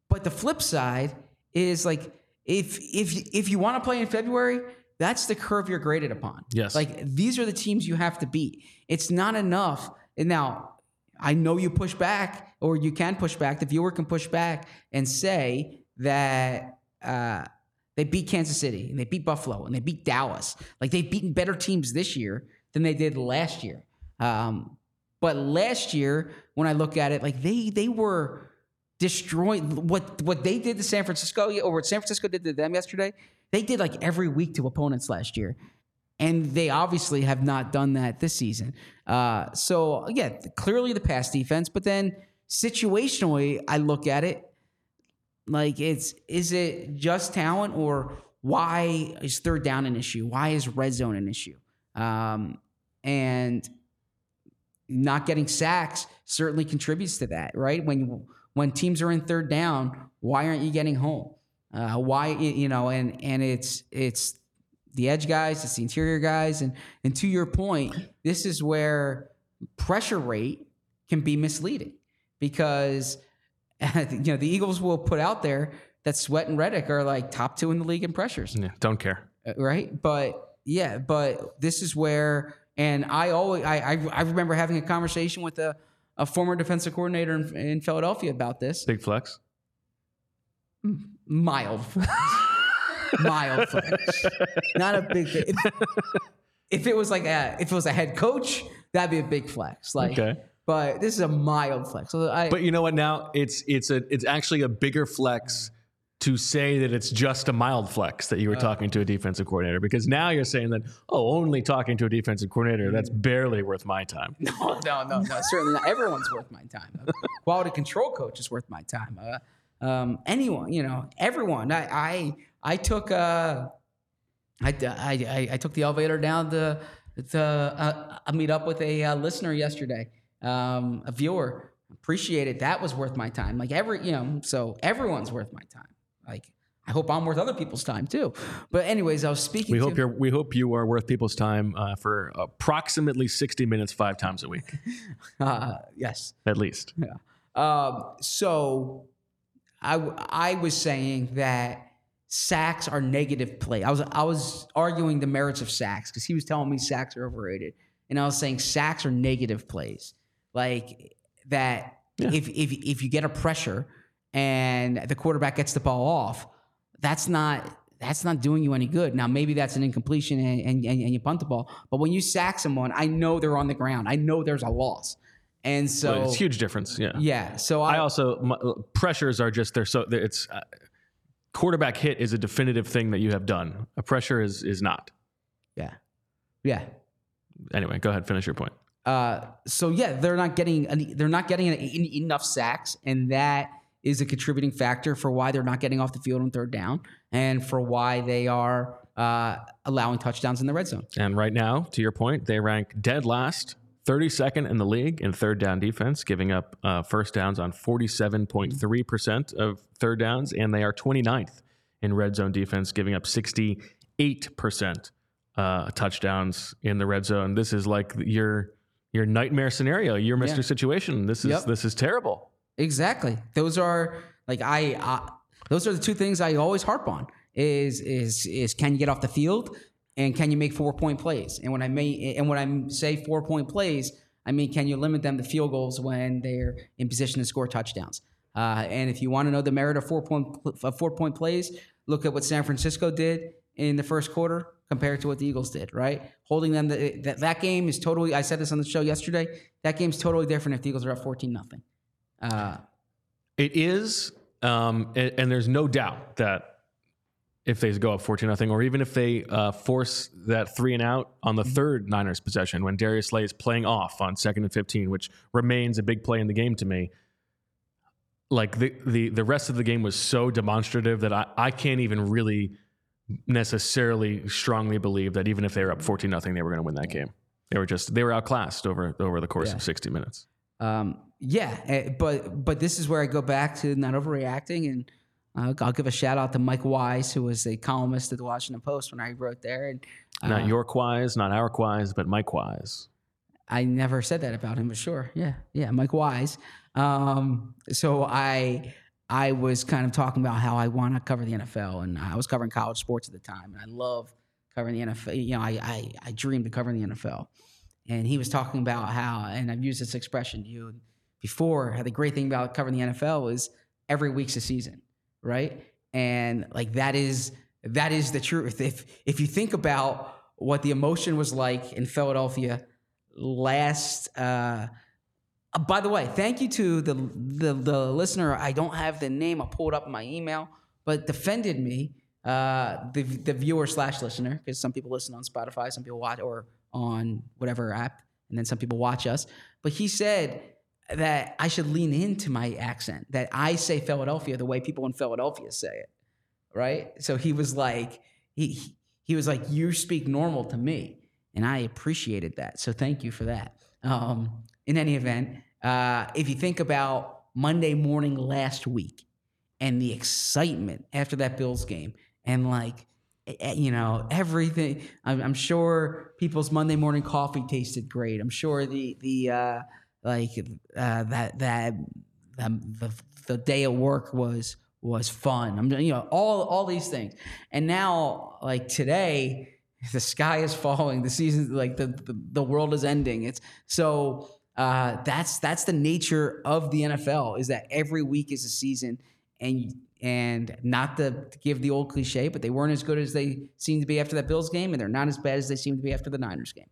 But the flip side is like if if if you want to play in February, that's the curve you're graded upon. Yes. Like these are the teams you have to beat. It's not enough. And now I know you push back, or you can push back. The viewer can push back and say that uh, they beat Kansas City and they beat Buffalo and they beat Dallas. Like they've beaten better teams this year than they did last year. Um, but last year, when I look at it, like they they were destroying what what they did to San Francisco or what San Francisco did to them yesterday. They did like every week to opponents last year, and they obviously have not done that this season. Uh, so yeah, clearly the pass defense, but then situationally, I look at it like it's is it just talent or why is third down an issue? Why is red zone an issue? Um, and not getting sacks certainly contributes to that, right? When you, when teams are in third down, why aren't you getting home? Uh, why you know? And and it's it's the edge guys, it's the interior guys, and and to your point, this is where pressure rate can be misleading because you know the Eagles will put out there that Sweat and Reddick are like top two in the league in pressures Yeah, don't care. uh, right? But yeah, but this is where, and I always, I, I, I remember having a conversation with a, a former defensive coordinator in, in Philadelphia about this. Big flex. Mild, flex. mild flex, not a big. If, if it was like a, if it was a head coach, that'd be a big flex. Like, Okay. But this is a mild flex. So I, But you know what? Now it's it's a it's actually a bigger flex to say that it's just a mild flex that you were talking to a defensive coordinator because now you're saying that oh only talking to a defensive coordinator that's barely worth my time. No, no, no, no. Certainly not. Everyone's worth my time. Quality control coach is worth my time. Uh, um, anyone, you know, everyone. I, I, I took, uh, I, I, I, took the elevator down to, to uh, uh, meet up with a uh, listener yesterday, um, a viewer. Appreciate it. That was worth my time. Like every, you know, so everyone's worth my time. Like I hope I'm worth other people's time too. But anyways, I was speaking. We to, hope you're we hope you are worth people's time uh, for approximately 60 minutes five times a week Uh, yes. at least. Um, so I I was saying that sacks are negative play. I was I was arguing the merits of sacks because he was telling me sacks are overrated, and I was saying sacks are negative plays, like that. Yeah. If if if you get a pressure and the quarterback gets the ball off, that's not that's not doing you any good. Now maybe that's an incompletion and, and, and you punt the ball, but when you sack someone, I know they're on the ground. I know there's a loss, and so But it's a huge difference. Yeah. yeah. So I I, also my, pressures are just they're so they're- it's uh, quarterback hit is a definitive thing that you have done. A pressure is is not. yeah yeah. Anyway, go ahead, finish your point. Uh, so yeah, they're not getting they're not getting en- en- enough sacks, and that is a contributing factor for why they're not getting off the field on third down, and for why they are uh, allowing touchdowns in the red zone. And right now, to your point, they rank dead last, 32nd in the league in third down defense, giving up uh, first downs on 47.3% of third downs, and they are 29th in red zone defense, giving up 68% uh, touchdowns in the red zone. This is like your your nightmare scenario, your Mr. Yeah. Situation. This is Yep. this is terrible. Exactly. Those are like I. Uh, those are the two things I always harp on. Is is is can you get off the field and can you make four point plays? And when I may and when I say four point plays, I mean can you limit them to field goals when they're in position to score touchdowns? Uh, and if you want to know the merit of four point of four point plays, look at what San Francisco did in the first quarter compared to what the Eagles did. Right, holding them to, that that game is totally. I said this on the show yesterday. That game's totally different if the Eagles are up fourteen nothing. Uh, It is, um, and, and there's no doubt that if they go up 14 nothing, or even if they uh, force that three and out on the third Niners possession when Darius Slay is playing off on second and 15, which remains a big play in the game to me. Like the the the rest of the game was so demonstrative that I, I can't even really necessarily strongly believe that even if they were up 14 nothing, they were going to win that game. They were just they were outclassed over over the course Yeah. of 60 minutes. Um, yeah, eh, but but this is where I go back to not overreacting, and uh, I'll give a shout out to Mike Wise, who was a columnist at the Washington Post when I wrote there, and uh, Not your Wise, not our Wise, but Mike Wise. I never said that about him, but sure, yeah, yeah, Mike Wise. Um, so I I was kind of talking about how I want to cover the NFL, and I was covering college sports at the time, and I love covering the NFL. You know, I I, I dreamed of covering the NFL, and he was talking about how, and I've used this expression to you before. How the great thing about covering the NFL is every week's a season, right? And like that is that is the truth. If if you think about what the emotion was like in Philadelphia last. Uh, uh, by the way, thank you to the, the the listener. I don't have the name. I pulled up my email, but defended me. Uh, the the viewer slash listener, because some people listen on Spotify, some people watch or on whatever app, and then some people watch us. But he said that I should lean into my accent. That I say Philadelphia the way people in Philadelphia say it, right? So he was like, he he- was like, you speak normal to me, and I appreciated that. So thank you for that. Um, in any event, uh, if you think about Monday morning last week and the excitement after that Bills game, and like, you know, everything, I'm, I'm sure people's Monday morning coffee tasted great. I'm sure the, the, uh, like, uh, that, that, the, the, the day at work was, was fun. I'm, you know, all, all these things. And now, like today, the sky is falling. The season, like the, the, the world is ending. It's so, uh, that's that's the nature of the NFL is that every week is a season, and and not to, give the old cliche, but they weren't as good as they seemed to be after that Bills game, and they're not as bad as they seem to be after the Niners game.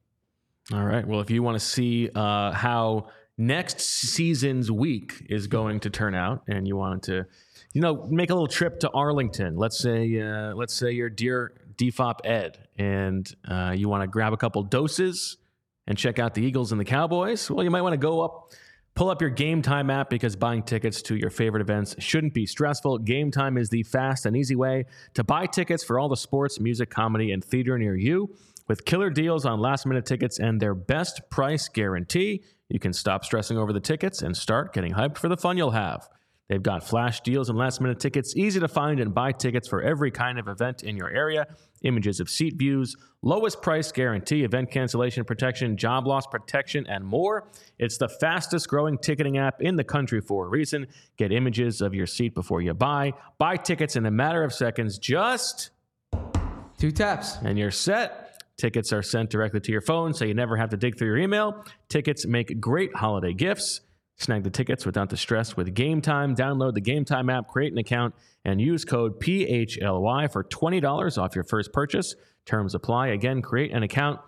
All right. Well, if you want to see uh, how next season's week is going to turn out, and you want to, you know, make a little trip to Arlington. Let's say, uh, let's say you're dear DFOP Ed, and uh, you want to grab a couple doses and check out the Eagles and the Cowboys. Well, you might want to go up. Pull up your Game Time app because buying tickets to your favorite events shouldn't be stressful. Game Time is the fast and easy way to buy tickets for all the sports, music, comedy, and theater near you. With killer deals on last minute tickets and their best price guarantee, you can stop stressing over the tickets and start getting hyped for the fun you'll have. They've got flash deals and last minute tickets, easy to find and buy tickets for every kind of event in your area. Images of seat views, lowest price guarantee, event cancellation protection, job loss protection, and more. It's the fastest growing ticketing app in the country for a reason. Get images of your seat before you buy. Buy tickets in a matter of seconds, just Two taps. and you're set. Tickets are sent directly to your phone, so you never have to dig through your email. Tickets make great holiday gifts. Snag the tickets without the stress with Game Time. Download the Game Time app, create an account, and use code PHLY for $20 off your first purchase. Terms apply. Again, create an account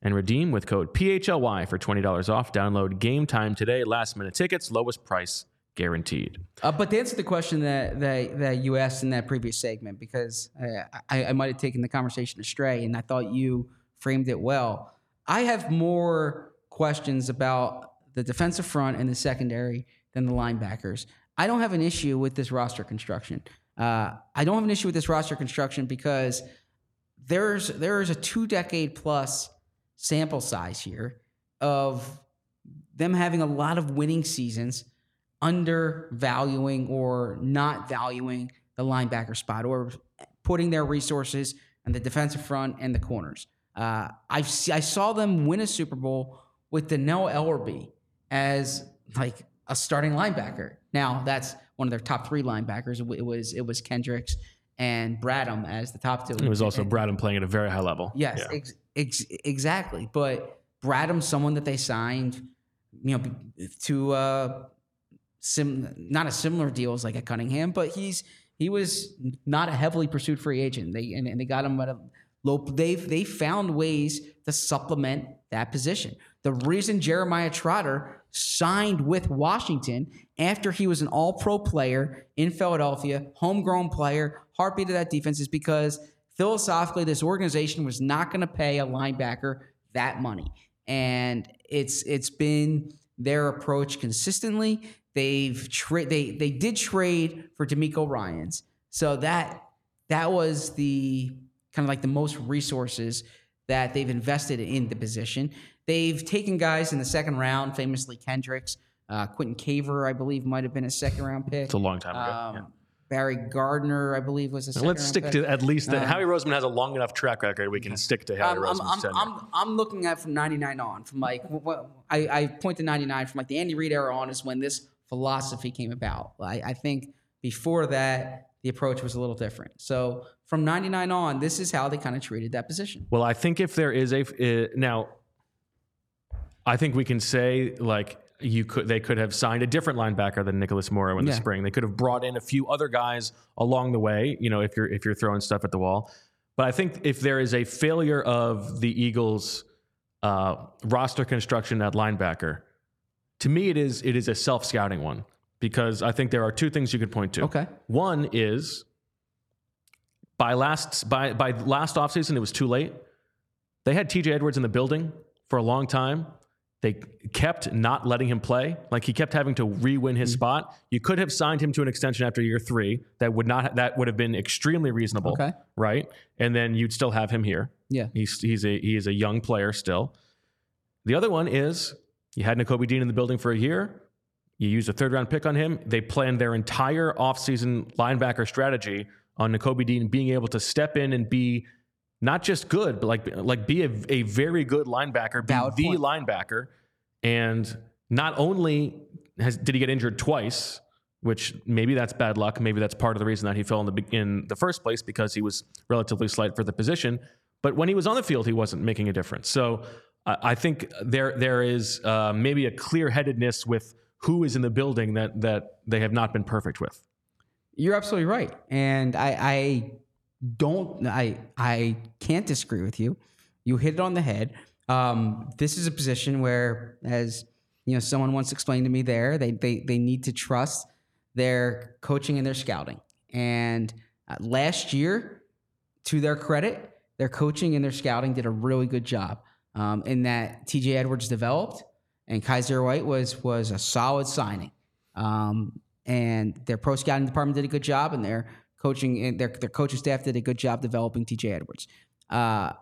and redeem with code PHLY for $20 off. Download Game Time today. Last minute tickets, lowest price guaranteed. Uh, but to answer the question that, that that you asked in that previous segment, because uh, I, I might have taken the conversation astray, and I thought you framed it well. I have more questions about the defensive front and the secondary than the linebackers. I don't have an issue with this roster construction. Uh, I don't have an issue with this roster construction because there's there's a two decade plus sample size here of them having a lot of winning seasons undervaluing or not valuing the linebacker spot or putting their resources on the defensive front and the corners. Uh, I I saw them win a Super Bowl with Dannell Ellerbe as like a starting linebacker. Now that's one of their top three linebackers. It was it was Kendricks and Bradham as the top two. It was also And- Bradham playing at a very high level. Yes, Yeah. ex- ex- exactly. But Bradham's someone that they signed, you know, to uh, sim not a similar deal as like a Cunningham, but he's he was not a heavily pursued free agent. They and, and they got him at a low. They've they found ways to supplement that position. The reason Jeremiah Trotter signed with Washington after he was an All Pro player in Philadelphia, homegrown player, heartbeat of that defense, is because philosophically this organization was not going to pay a linebacker that money, and it's it's been their approach consistently. They've tra- they they did trade for DeMeco Ryans, so that that was the kind of like the most resources that they've invested in the position. They've taken guys in the second round, famously Kendricks, uh, Quinton Caver, I believe, might have been a second round pick. It's a long time ago. Um, yeah. Barry Gardner, I believe, was a second Let's stick pick. to at least the, Howie Roseman has a long enough track record. We can stick to Howie I'm, I'm, I'm. I'm, I'm looking at from 99 on, from like, what, I, I point to 99 from like the Andy Reid era on is when this philosophy came about. I, I think before that, the approach was a little different. So from 99 on, this is how they kind of treated that position. Well, I think if there is a uh, now, I think we can say like you could they could have signed a different linebacker than Nicholas Morrow in the spring. They could have brought in a few other guys along the way. You know, if you're if you're throwing stuff at the wall. But I think if there is a failure of the Eagles' uh, roster construction at linebacker, to me it is it is a self scouting one because I think there are two things you could point to. Okay. One is by last by by last offseason, it was too late. They had TJ Edwards in the building for a long time. They kept not letting him play. Like he kept having to re-win his mm-hmm. spot. You could have signed him to an extension after year three. That would not that would have been extremely reasonable. Okay. Right. And then you'd still have him here. Yeah. He's he's a he is a young player still. The other one is you had Nakobe Dean in the building for a year. You used a third round pick on him. They planned their entire offseason linebacker strategy on Nakobe Dean being able to step in and be not just good, but like like be a, a very good linebacker, be Valid the point. linebacker. And not only has did he get injured twice, which maybe that's bad luck, maybe that's part of the reason that he fell in the in the first place because he was relatively slight for the position. But when he was on the field, he wasn't making a difference. So I I think there there is uh, maybe a clear headedness with who is in the building that that they have not been perfect with. You're absolutely right, and I, I don't, I, I can't disagree with you. You hit it on the head. Um, this is a position where, as you know, someone once explained to me, there they they they need to trust their coaching and their scouting. And uh, last year, to their credit, their coaching and their scouting did a really good job. Um, in that T.J. Edwards developed, and Kyzir White was was a solid signing. Um, and their pro scouting department did a good job, and their coaching and their their coaching staff did a good job developing T.J. Edwards. Uh,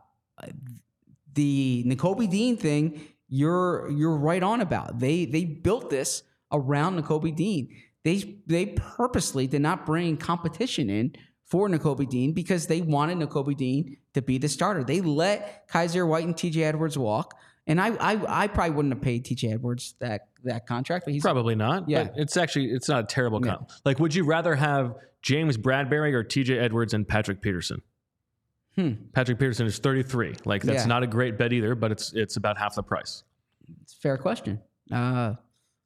the Nakobe Dean thing, you're you're right on about. They they built this around Nakobe Dean. they they purposely did not bring competition in for Nakobe Dean because they wanted Nakobe Dean to be the starter. They let Kyzir White and TJ Edwards walk. And I, I, I probably wouldn't have paid TJ Edwards that that contract, but he's Probably not. Yeah. But it's actually it's not a terrible Yeah. comp. Like, would you rather have James Bradberry or TJ Edwards and Patrick Peterson? Hmm. Patrick Peterson is 33. Like that's Yeah. not a great bet either, but it's it's about half the price. It's a fair question. Uh,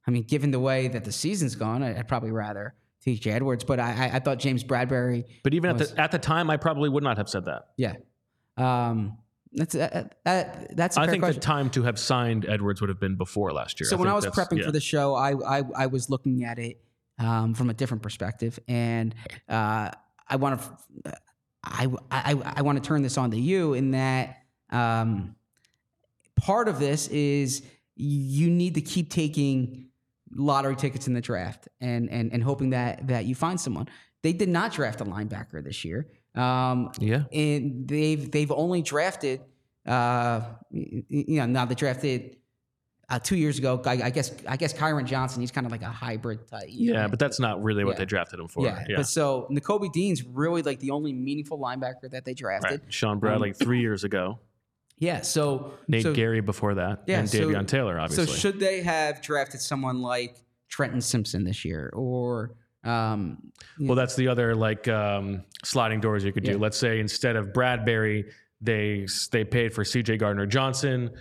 I mean, given the way that the season's gone, I- I'd probably rather TJ Edwards, but I, I, I thought James Bradberry, But even Was- at the at the time, I probably would not have said that. yeah. Um, that's uh, uh, that's I think question. the time to have signed Edwards would have been before last year. So when I was prepping yeah. for the show, I, I I was looking at it um, from a different perspective, and uh, I want to I I I want to turn this on to you in that um, part of this is you need to keep taking lottery tickets in the draft and and and hoping that that you find someone. They did not draft a linebacker this year. Um, yeah, and they've they've only drafted uh you know now they drafted uh, two years ago I, I guess I guess Kyron Johnson he's kind of like a hybrid type yeah, but that's not really what Yeah. they drafted him for. yeah, Yeah, but so Nakobe Dean's really like the only meaningful linebacker that they drafted right. Shaun Bradley three years ago, yeah so Nate so, Gerry before that, Yeah, and so- Davion Taylor, obviously. so should they have drafted someone like Trenton Simpson this year or um Well, that's the other like um, sliding doors you could do. Yeah. Let's say instead of Bradbury, they they paid for C.J. Gardner Johnson,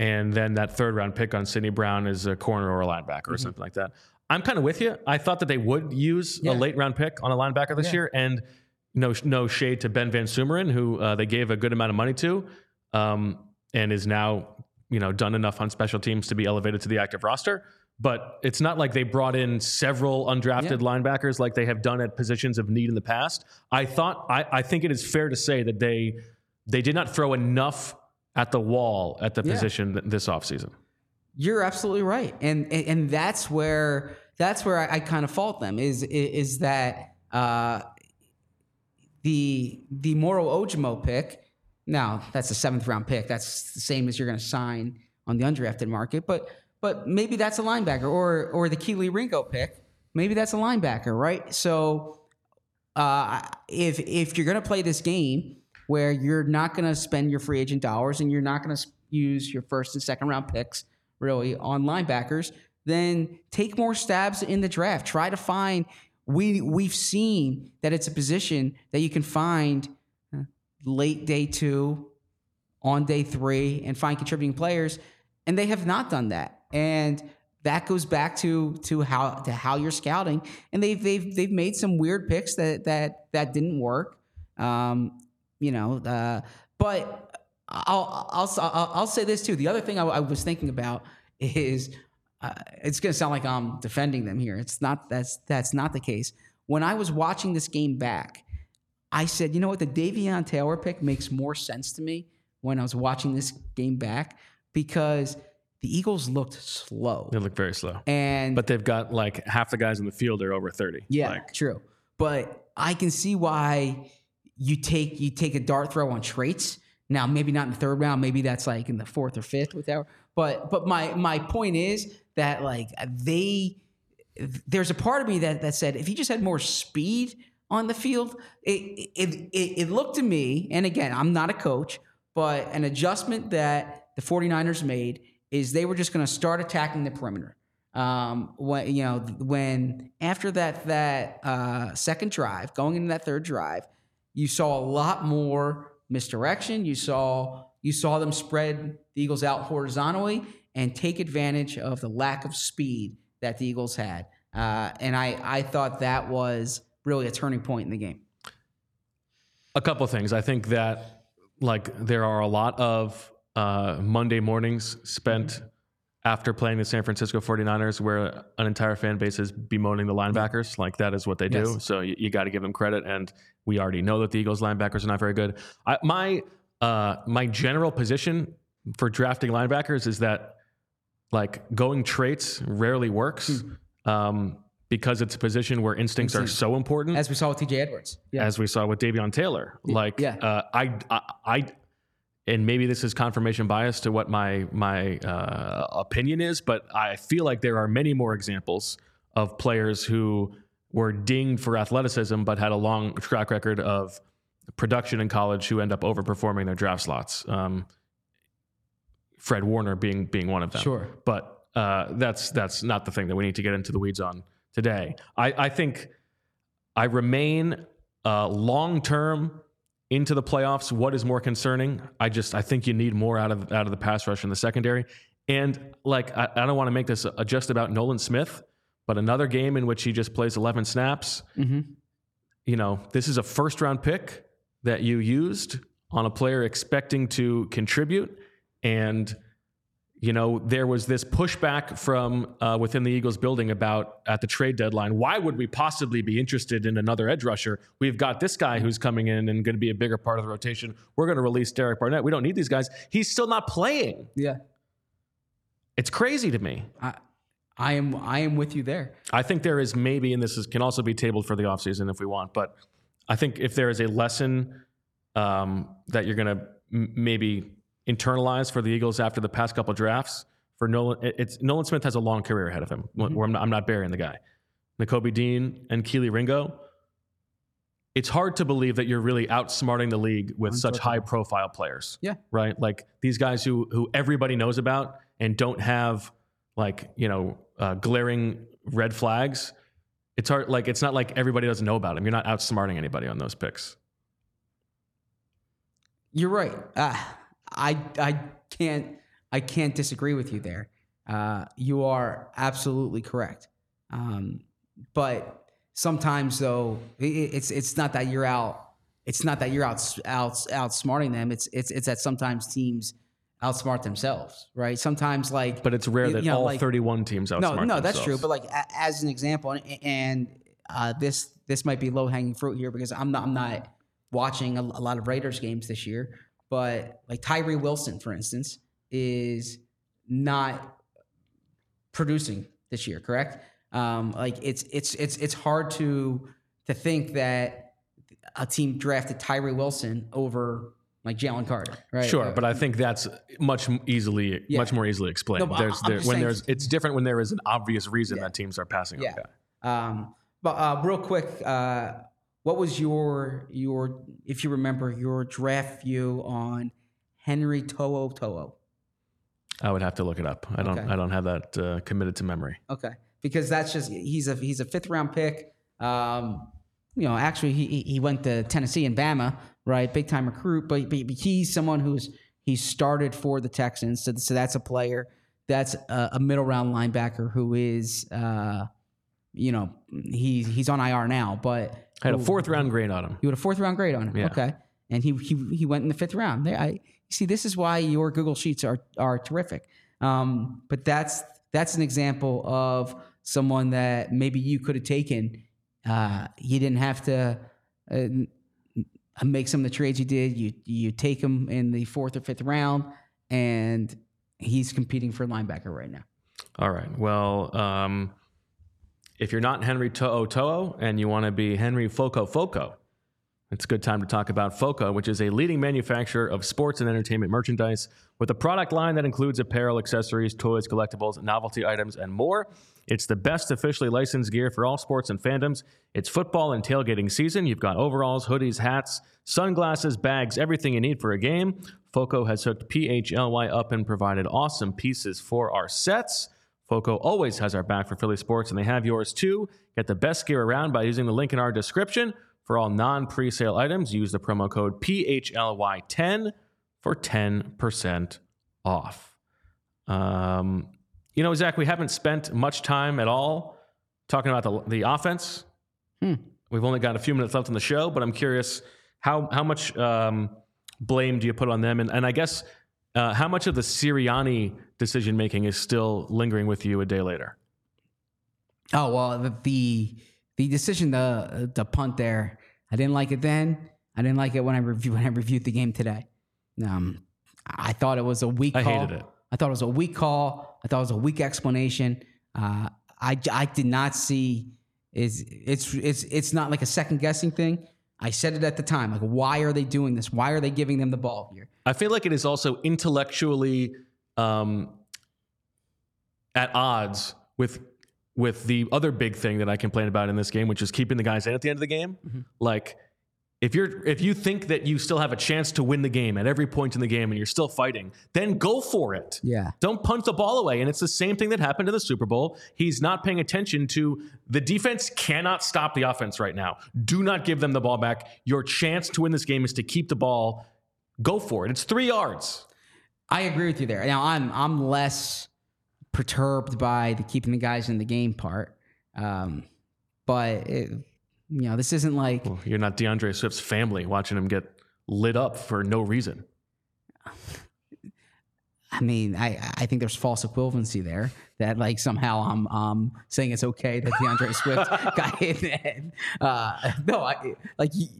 and then that third round pick on Sydney Brown is a corner or a linebacker or something like that. I'm kind of with you. I thought that they would use Mm-hmm. Yeah. a late round pick on a linebacker this Yeah. year, and no no shade to Ben VanSumeren, who uh, they gave a good amount of money to, um, and is now you know done enough on special teams to be elevated to the active roster. But it's not like they brought in several undrafted linebackers like they have done at positions of need in the past. I thought I, I think it is fair to say that they they did not throw enough at the wall at the Yeah. position th- this offseason. You're absolutely right, and and, and that's where that's where I, I kind of fault them is is that uh, the the Moro Ojomo pick. Now that's a seventh round pick. That's the same as you're going to sign on the undrafted market, but but maybe that's a linebacker or or the Kelee Ringo pick. Maybe that's a linebacker, right? So uh, if if you're going to play this game where you're not going to spend your free agent dollars and you're not going to use your first and second round picks really on linebackers, then take more stabs in the draft. Try to find. We we've seen that it's a position that you can find late day two, on day three, and find contributing players, and they have not done that. And that goes back to to how to how you're scouting, and they've they've they've made some weird picks that that that didn't work. Um, you know, uh, but I'll, I'll I'll I'll say this too. The other thing I, I was thinking about is uh, it's going to sound like I'm defending them here. It's not that's that's not the case. When I was watching this game back, I said, you know what, the Davion Taylor pick makes more sense to me when I was watching this game back because the Eagles looked slow. They look very slow, And but they've got like half the guys in the field are over thirty. yeah, Like, true. But I can see why you take you take a dart throw on traits. Now, maybe not in the third round, maybe that's like in the fourth or fifth, whatever. But but my my point is that like they there's a part of me that that said if you just had more speed on the field, it it it, it looked to me, and again, I'm not a coach, but an adjustment that the 49ers made is they were just going to start attacking the perimeter um, when you know when after that that uh, second drive, going into that third drive, you saw a lot more misdirection. You saw you saw them spread the Eagles out horizontally and take advantage of the lack of speed that the Eagles had. Uh, and I I thought that was really a turning point in the game. a couple of things. I think that like there are a lot of uh, Monday mornings spent after playing the San Francisco 49ers where an entire fan base is bemoaning the linebackers. Like that is what they do. Yes. So you, you got to give them credit. And we already know that the Eagles linebackers are not very good. I, my uh, my general position for drafting linebackers is that like going traits rarely works um, because it's a position where instincts are so important As we saw with T.J. Edwards. Yeah. as we saw with Davion Taylor. Like, yeah. uh, I, I, I, and maybe this is confirmation bias to what my my uh, opinion is, but I feel like there are many more examples of players who were dinged for athleticism but had a long track record of production in college who end up overperforming their draft slots. Um, Fred Warner being being one of them. Sure. but uh, that's that's not the thing that we need to get into the weeds on today. I, I think I remain uh, long term into the playoffs. What is more concerning? I just I think you need more out of out of the pass rush in the secondary. And like I, I don't want to make this a, just about Nolan Smith, but another game in which he just plays 11 snaps. Mm-hmm. You know, this is a first round pick that you used on a player expecting to contribute, and you know, there was this pushback from uh, within the Eagles building about at the trade deadline. Why would we possibly be interested in another edge rusher? We've got this guy who's coming in and going to be a bigger part of the rotation. We're going to release Derek Barnett. We don't need these guys. He's still not playing. Yeah. It's crazy to me. I, I am I am with you there. I think there is maybe, and this is, can also be tabled for the offseason if we want, but I think if there is a lesson um, that you're going to m- maybe internalize for the Eagles after the past couple drafts, for Nolan, it's Nolan Smith has a long career ahead of him. Mm-hmm. Where I'm not, I'm not burying the guy. Nakobe Dean and Kelee Ringo. It's hard to believe that you're really outsmarting the league with such high profile players. Yeah. Right? Like these guys who who everybody knows about and don't have like, you know, uh, glaring red flags. It's hard like it's not like everybody doesn't know about them. You're not outsmarting anybody on those picks. You're right. Uh, I I can't I can't disagree with you there. Uh, you are absolutely correct. Um, but sometimes though, i- i- it's it's not that you're out. It's not that you're out out outsmarting them. It's it's it's that sometimes teams outsmart themselves, right? Sometimes like, But it's rare you- that you know, all like- 31 teams outsmart no, no, that's true. But like a, as an example, and, and uh, this this might be low hanging fruit here because I'm not I'm not watching a, a lot of Raiders games this year. But like Tyree Wilson, for instance, is not producing this year. Correct? Um, like it's it's it's it's hard to to think that a team drafted Tyree Wilson over like Jalen Carter, right? Sure, Uh, but I think that's much easily, Yeah. much more easily explained. No, there's there, when saying- there's it's different when there is an obvious reason Yeah. that teams are passing Yeah. on guy. Um, but uh, real quick, uh, what was your your if you remember your draft view on Henry To'o To'o? I would have to look it up. I don't. Okay. I don't have that uh, committed to memory. Okay, because that's just he's a he's a fifth round pick. Um, you know, actually he he- went to Tennessee and Bama, right? Big time recruit, but, but he's someone who's he started for the Texans, so, so that's a player. That's a, a middle round linebacker who is, uh, you know, he he's on IR now, but I had a fourth round grade on him. You had a fourth round grade on him. Yeah. Okay. And he, he he went in the fifth round. There, I see. This is why your Google Sheets are are terrific. Um, but that's that's an example of someone that maybe you could have taken. Uh, you didn't have to uh, make some of the trades you did. You you take him in the fourth or fifth round, and he's competing for linebacker right now. All right. Well, um, if you're not Henry To'o To'o and you want to be Henry Foco Foco, it's a good time to talk about Foco, which is a leading manufacturer of sports and entertainment merchandise with a product line that includes apparel, accessories, toys, collectibles, novelty items, and more. It's the best officially licensed gear for all sports and fandoms. It's football and tailgating season. You've got overalls, hoodies, hats, sunglasses, bags, everything you need for a game. Foco has hooked PHLY up and provided awesome pieces for our sets. Foco always has our back for Philly sports, and they have yours too. Get the best gear around by using the link in our description. For all non presale items, use the promo code PHLY10 for 10% off. Um, you know, Zach, we haven't spent much time at all talking about the, the offense. We've only got a few minutes left on the show, but I'm curious how, how much um, blame do you put on them? And, and I guess uh, how much of the Sirianni decision making is still lingering with you a day later? Oh well, the the, the decision to to punt there, I didn't like it then. I didn't like it when I review when I reviewed the game today. Um, I thought it was a weak. I call. hated it. I thought it was a weak call. I thought it was a weak explanation. Uh, I I did not see is it's it's it's not like a second guessing thing. I said it at the time. Like, why are they doing this? Why are they giving them the ball here? I feel like it is also intellectually um, at odds with with the other big thing that I complain about in this game, which is keeping the guys in at the end of the game. Mm-hmm. Like if you're if you think that you still have a chance to win the game at every point in the game and you're still fighting, then go for it. Yeah. Don't punch the ball away. And it's the same thing that happened in the Super Bowl. He's not paying attention to the defense cannot stop the offense right now. Do not give them the ball back. Your chance to win this game is to keep the ball. Go for it. It's three yards. I agree with you there. Now I'm I'm less perturbed by the keeping the guys in the game part, um, but it, you know this isn't like Well, you're not DeAndre Swift's family watching him get lit up for no reason. I mean, I I think there's false equivalency there that like somehow I'm um saying it's okay that DeAndre Swift got hit. And, uh, no, I like. He,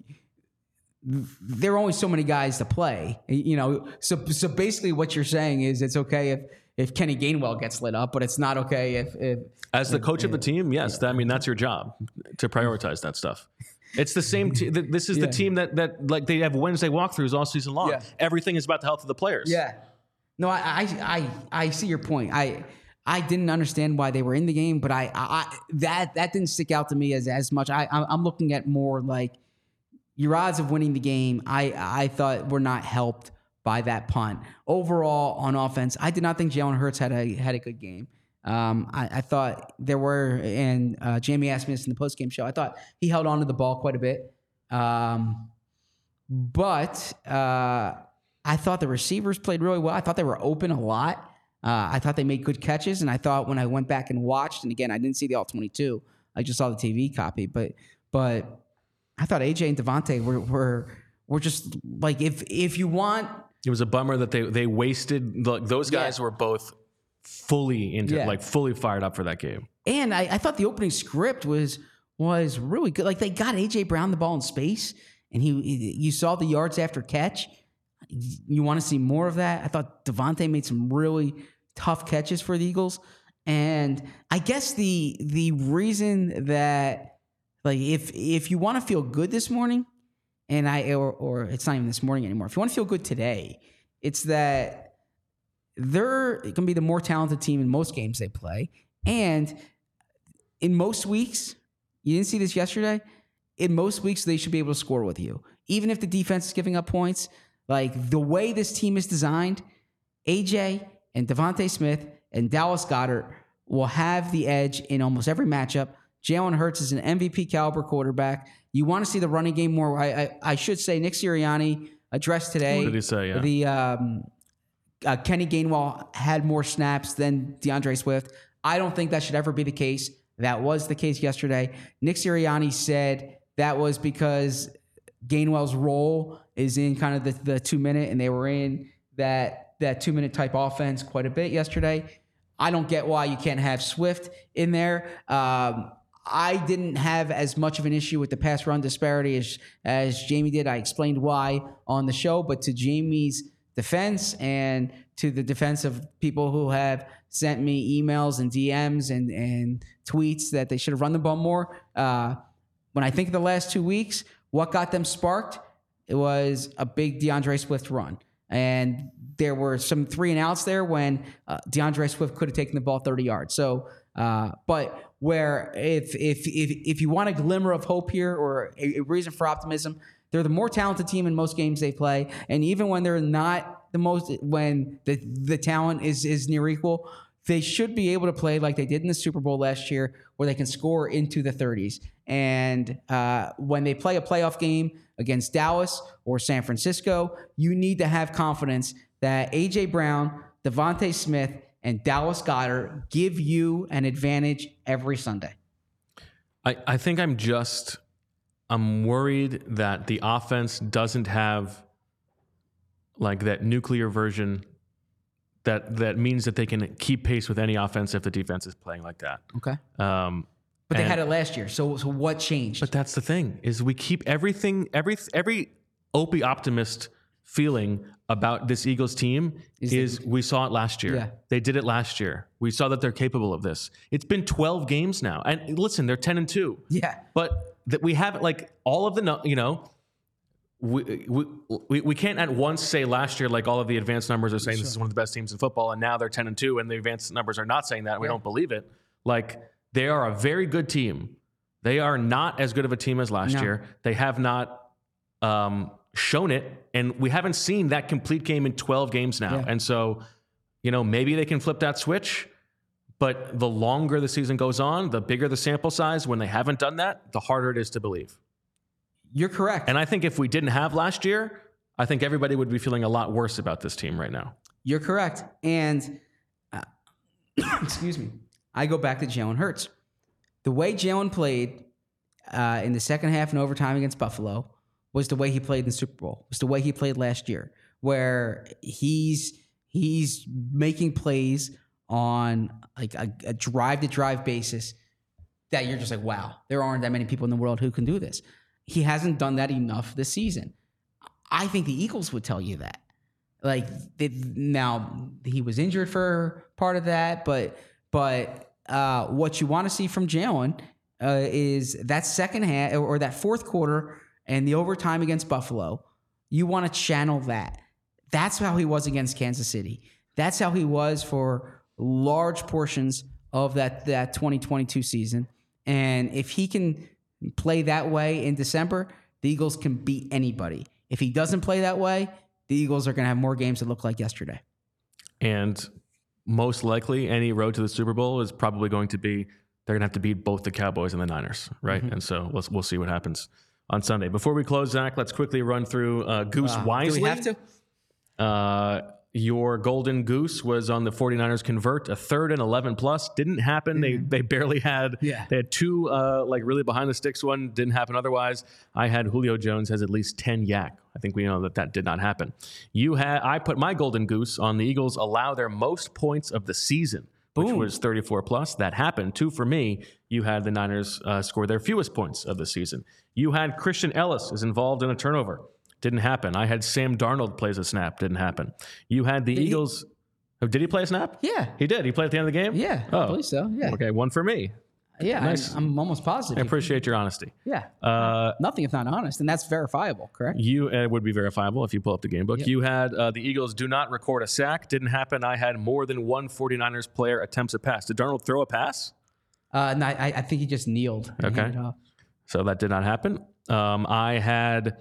there are only so many guys to play, you know. So so basically, what you're saying is it's okay if if Kenny Gainwell gets lit up, but it's not okay if if As the coach of the team, yes, that, I mean that's your job to prioritize that stuff. It's the same. Th- this is Yeah. the team that that like they have Wednesday walkthroughs all season long. Yeah. Everything is about the health of the players. Yeah. No, I, I, I, I see your point. I, I didn't understand why they were in the game, but I, I that that didn't stick out to me as as much. I, I'm looking at more like your odds of winning the game. I, I thought were not helped by that punt. Overall, on offense, I did not think Jalen Hurts had a had a good game. Um, I, I thought there were, and uh, Jamie asked me this in the post game show. I thought he held on to the ball quite a bit. Um, but uh, I thought the receivers played really well. I thought they were open a lot. Uh, I thought they made good catches, and I thought when I went back and watched, and again, I didn't see the all twenty-two. I just saw the TV copy, but but I thought AJ and DeVonta were were were just like if if you want It was a bummer that they they wasted. Like those guys Yeah. were both fully into Yeah. like fully fired up for that game. And I, I thought the opening script was was really good. Like they got AJ Brown the ball in space, and he, he- you saw the yards after catch. You want to see more of that? I thought DeVonta made some really tough catches for the Eagles, and I guess the the reason that like if if you want to feel good this morning, and I or or it's not even this morning anymore. If you want to feel good today, it's that they're going to be the more talented team in most games they play. And in most weeks, you didn't see this yesterday. In most weeks, they should be able to score with you. Even if the defense is giving up points, like the way this team is designed, AJ and DeVonta Smith and Dallas Goedert will have the edge in almost every matchup. Jalen Hurts is an MVP caliber quarterback. You want to see the running game more. I, I, I should say Nick Sirianni addressed today. What did he say? Yeah. The um, uh, Kenny Gainwell had more snaps than DeAndre Swift. I don't think that should ever be the case. That was the case yesterday. Nick Sirianni said that was because Gainwell's role is in kind of the, the two minute, and they were in that that two minute type offense quite a bit yesterday. I don't get why you can't have Swift in there. Um, I didn't have as much of an issue with the pass run disparity as as Jamie did. I explained why on the show, but to Jamie's defense and to the defense of people who have sent me emails and DMs and and tweets that they should have run the ball more. Uh, when I think of the last two weeks, what got them sparked? It was a big DeAndre Swift run. And there were some three and outs there when uh, DeAndre Swift could have taken the ball 30 yards. So, uh, but where if, if, if, if you want a glimmer of hope here or a, a reason for optimism, they're the more talented team in most games they play. And even when they're not the most, when the, the talent is, is near equal, they should be able to play like they did in the Super Bowl last year, where they can score into the 30s. And uh, when they play a playoff game against Dallas or San Francisco, you need to have confidence that AJ Brown, DeVonta Smith, and Dallas Goedert give you an advantage every Sunday. I, I think I'm just I'm worried that the offense doesn't have like that nuclear version that that means that they can keep pace with any offense if the defense is playing like that. Okay. Um, But they and- had it last year. So, so what changed? But that's the thing is we keep everything every every Opie optimist feeling about this Eagles team Is is, we saw it last year. Yeah. They did it last year. We saw that they're capable of this. It's been 12 games now. And listen, they're 10 and 2. yeah. But that we haven't like all of the you know we, we, we, we can't at once say last year like all of the advanced numbers are saying this is one of the best teams in football and now they're 10 and 2 and the advanced numbers are not saying that we don't believe it like They are a very good team. They are not as good of a team as last No. year. They have not um, shown it, and we haven't seen that complete game in 12 games now. Yeah. And so, you know, maybe they can flip that switch. But the longer the season goes on, the bigger the sample size. When they haven't done that, the harder it is to believe. You're correct. And I think if we didn't have last year, I think everybody would be feeling a lot worse about this team right now. You're correct. And uh, excuse me, I go back to Jalen Hurts. The way Jalen played uh, in the second half and overtime against Buffalo was the way he played in the Super Bowl. Was the way he played last year, where he's he's making plays on like a, a drive to drive basis that you're just like, wow, there aren't that many people in the world who can do this. He hasn't done that enough this season. I think the Eagles would tell you that. Like they, now, he was injured for part of that, but but uh, what you want to see from Jalen uh, is that second half or that fourth quarter and the overtime against Buffalo. You want to channel that. That's how he was against Kansas City. That's how he was for large portions of that that 2022 season. And if he can play that way in December, the Eagles can beat anybody. If he doesn't play that way, the Eagles are going to have more games that look like yesterday. And most likely, any road to the Super Bowl is probably going to be they're going to have to beat both the Cowboys and the Niners, right? Mm-hmm. And so we'll, we'll see what happens on Sunday. Before we close, Zach, let's quickly run through uh, Goose Uh, Wisely. Do we have to? Uh, your golden goose was on the 49ers convert a third and 11 plus. Didn't happen. They they barely had Yeah. they had two uh, like really behind the sticks one. Didn't happen otherwise. I had julio jones has at least 10 YAC. I think we know that that did not happen. You had i put my golden goose on the eagles allow their most points of the season which was 34 plus. That happened. Two for me. You had the niners uh, score their fewest points of the season you had Christian Elliss is involved in a turnover didn't happen. I had Sam Darnold plays a snap. Didn't happen. You had the he- Eagles. Oh, did he play a snap? Yeah. He did. He played at the end of the game? Yeah, I Oh. believe so. Yeah. Okay, one for me. Yeah, Nice. I'm, I'm almost positive. I appreciate your honesty. yeah. Uh, Nothing if not honest, and that's verifiable, correct? you uh, would be verifiable if you pull up the game book. Yep. You had uh, the Eagles do not record a sack. Didn't happen. I had more than one 49ers player attempts a pass. Did Darnold throw a pass? Uh, no, I, I think he just kneeled. Okay. So that did not happen. Um, I had.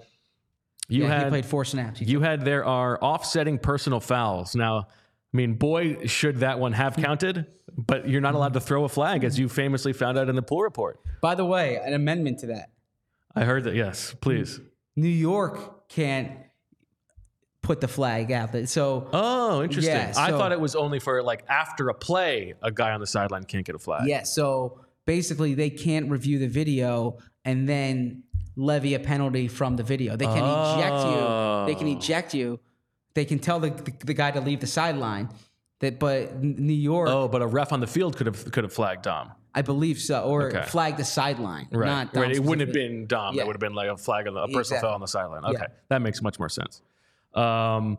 You yeah, had played four snaps. He You had there are offsetting personal fouls. Now, I mean, boy, should that one have counted, but you're not allowed to throw a flag, as you famously found out in the pool report. By the way, an amendment to that: I heard that. Yes, please. New York can't put the flag out there. So Oh, interesting. Yeah, I thought it was only for like after a play, a guy on the sideline can't get a flag. yeah, so basically they can't review the video and then levy a penalty from the video. They can eject you. They can Oh. eject you. They can tell the, the, the guy to leave the sideline. That, but New York, Oh, but a ref on the field could have could have flagged Dom. I believe so, or Okay. flag the sideline. Right. Not right. It wouldn't have been Dom. Yeah. It would have been like a flag on the, a personal Exactly. foul on the sideline. Okay. Yeah. That makes much more sense. Um,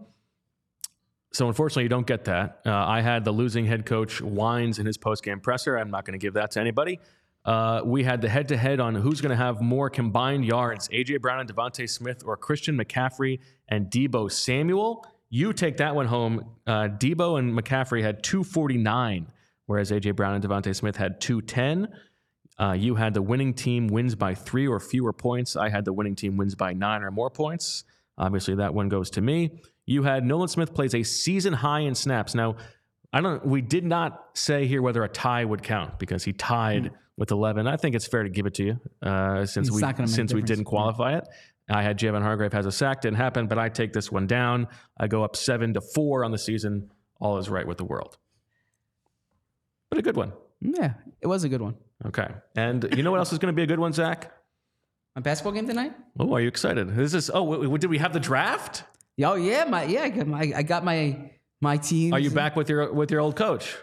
so unfortunately, you don't get that. Uh, I had the losing head coach whines in his post game presser. I'm not going to give that to anybody. Uh, we had the head to head on who's going to have more combined yards: AJ Brown and DeVonta Smith, or Christian McCaffrey and Deebo Samuel. You take that one home. Uh, Deebo and McCaffrey had 249, whereas AJ Brown and DeVonta Smith had 210. Uh, you had the winning team wins by three or fewer points. I had the winning team wins by nine or more points. Obviously, that one goes to me. You had Nolan Smith plays a season high in snaps. Now, I don't. We did not say here whether a tie would count because he tied with 11. I think it's fair to give it to you uh, since It's we not gonna make a since we didn't qualify it. I had Javon Hargrave has a sack, didn't happen, but I take this one down. I go up seven to four on the season. All is right with the world, but a good one. Yeah, it was a good one. Okay, and you know what else is going to be a good one, Zach? My basketball game tonight? Oh, are you excited? This is. Oh, wait, wait, did we have the draft? Oh yeah, my yeah, I got my I got my my team. Are you back with your with your old coach?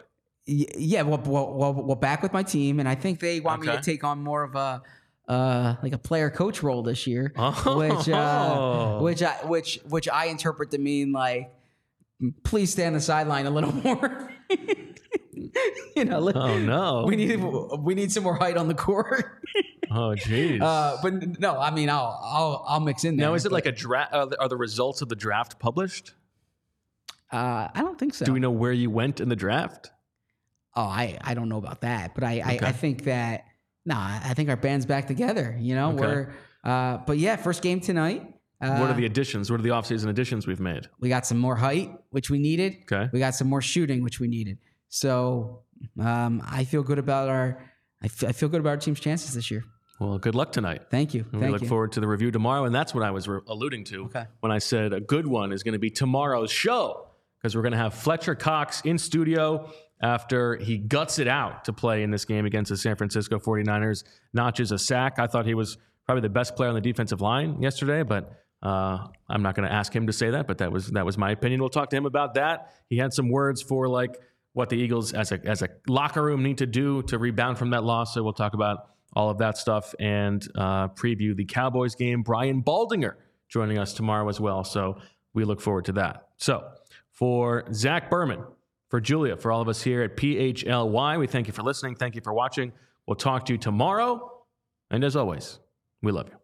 Yeah, well, well, well, well, back with my team, and I think they want me to take on more of a uh like a player coach role this year, Oh. which uh, which I which which I interpret to mean like please stay on the sideline a little more. you know, li- Oh no! we need we need some more height on the court. Oh jeez. uh, but no, I mean I'll I'll I'll mix in there. now, is it like a draft? Are, the- are the results of the draft published? Uh, I don't think so. Do we know where you went in the draft? Oh, I, I don't know about that, but I, okay. I, I, think that nah, I think our band's back together. You know, okay. we're uh, but yeah, first game tonight. Uh, what are the additions? What are the offseason additions we've made? We got some more height, which we needed. Okay. We got some more shooting, which we needed. So um, I feel good about our I, f- I feel good about our team's chances this year. Well, good luck tonight. Thank you. And we look you. forward to the review tomorrow, and that's what I was re- alluding to okay. when I said a good one is going to be tomorrow's show because we're going to have Fletcher Cox in studio after he guts it out to play in this game against the San Francisco 49ers. Notches a sack. I thought he was probably the best player on the defensive line yesterday, but uh, I'm not going to ask him to say that. But that was that was my opinion. We'll talk to him about that. He had some words for like what the Eagles as a as a locker room need to do to rebound from that loss. So we'll talk about all of that stuff and uh, preview the Cowboys game. Brian Baldinger joining us tomorrow as well. So we look forward to that. So for Zach Berman, for Julia, for all of us here at PHLY, we thank you for listening. Thank you for watching. We'll talk to you tomorrow. And as always, we love you.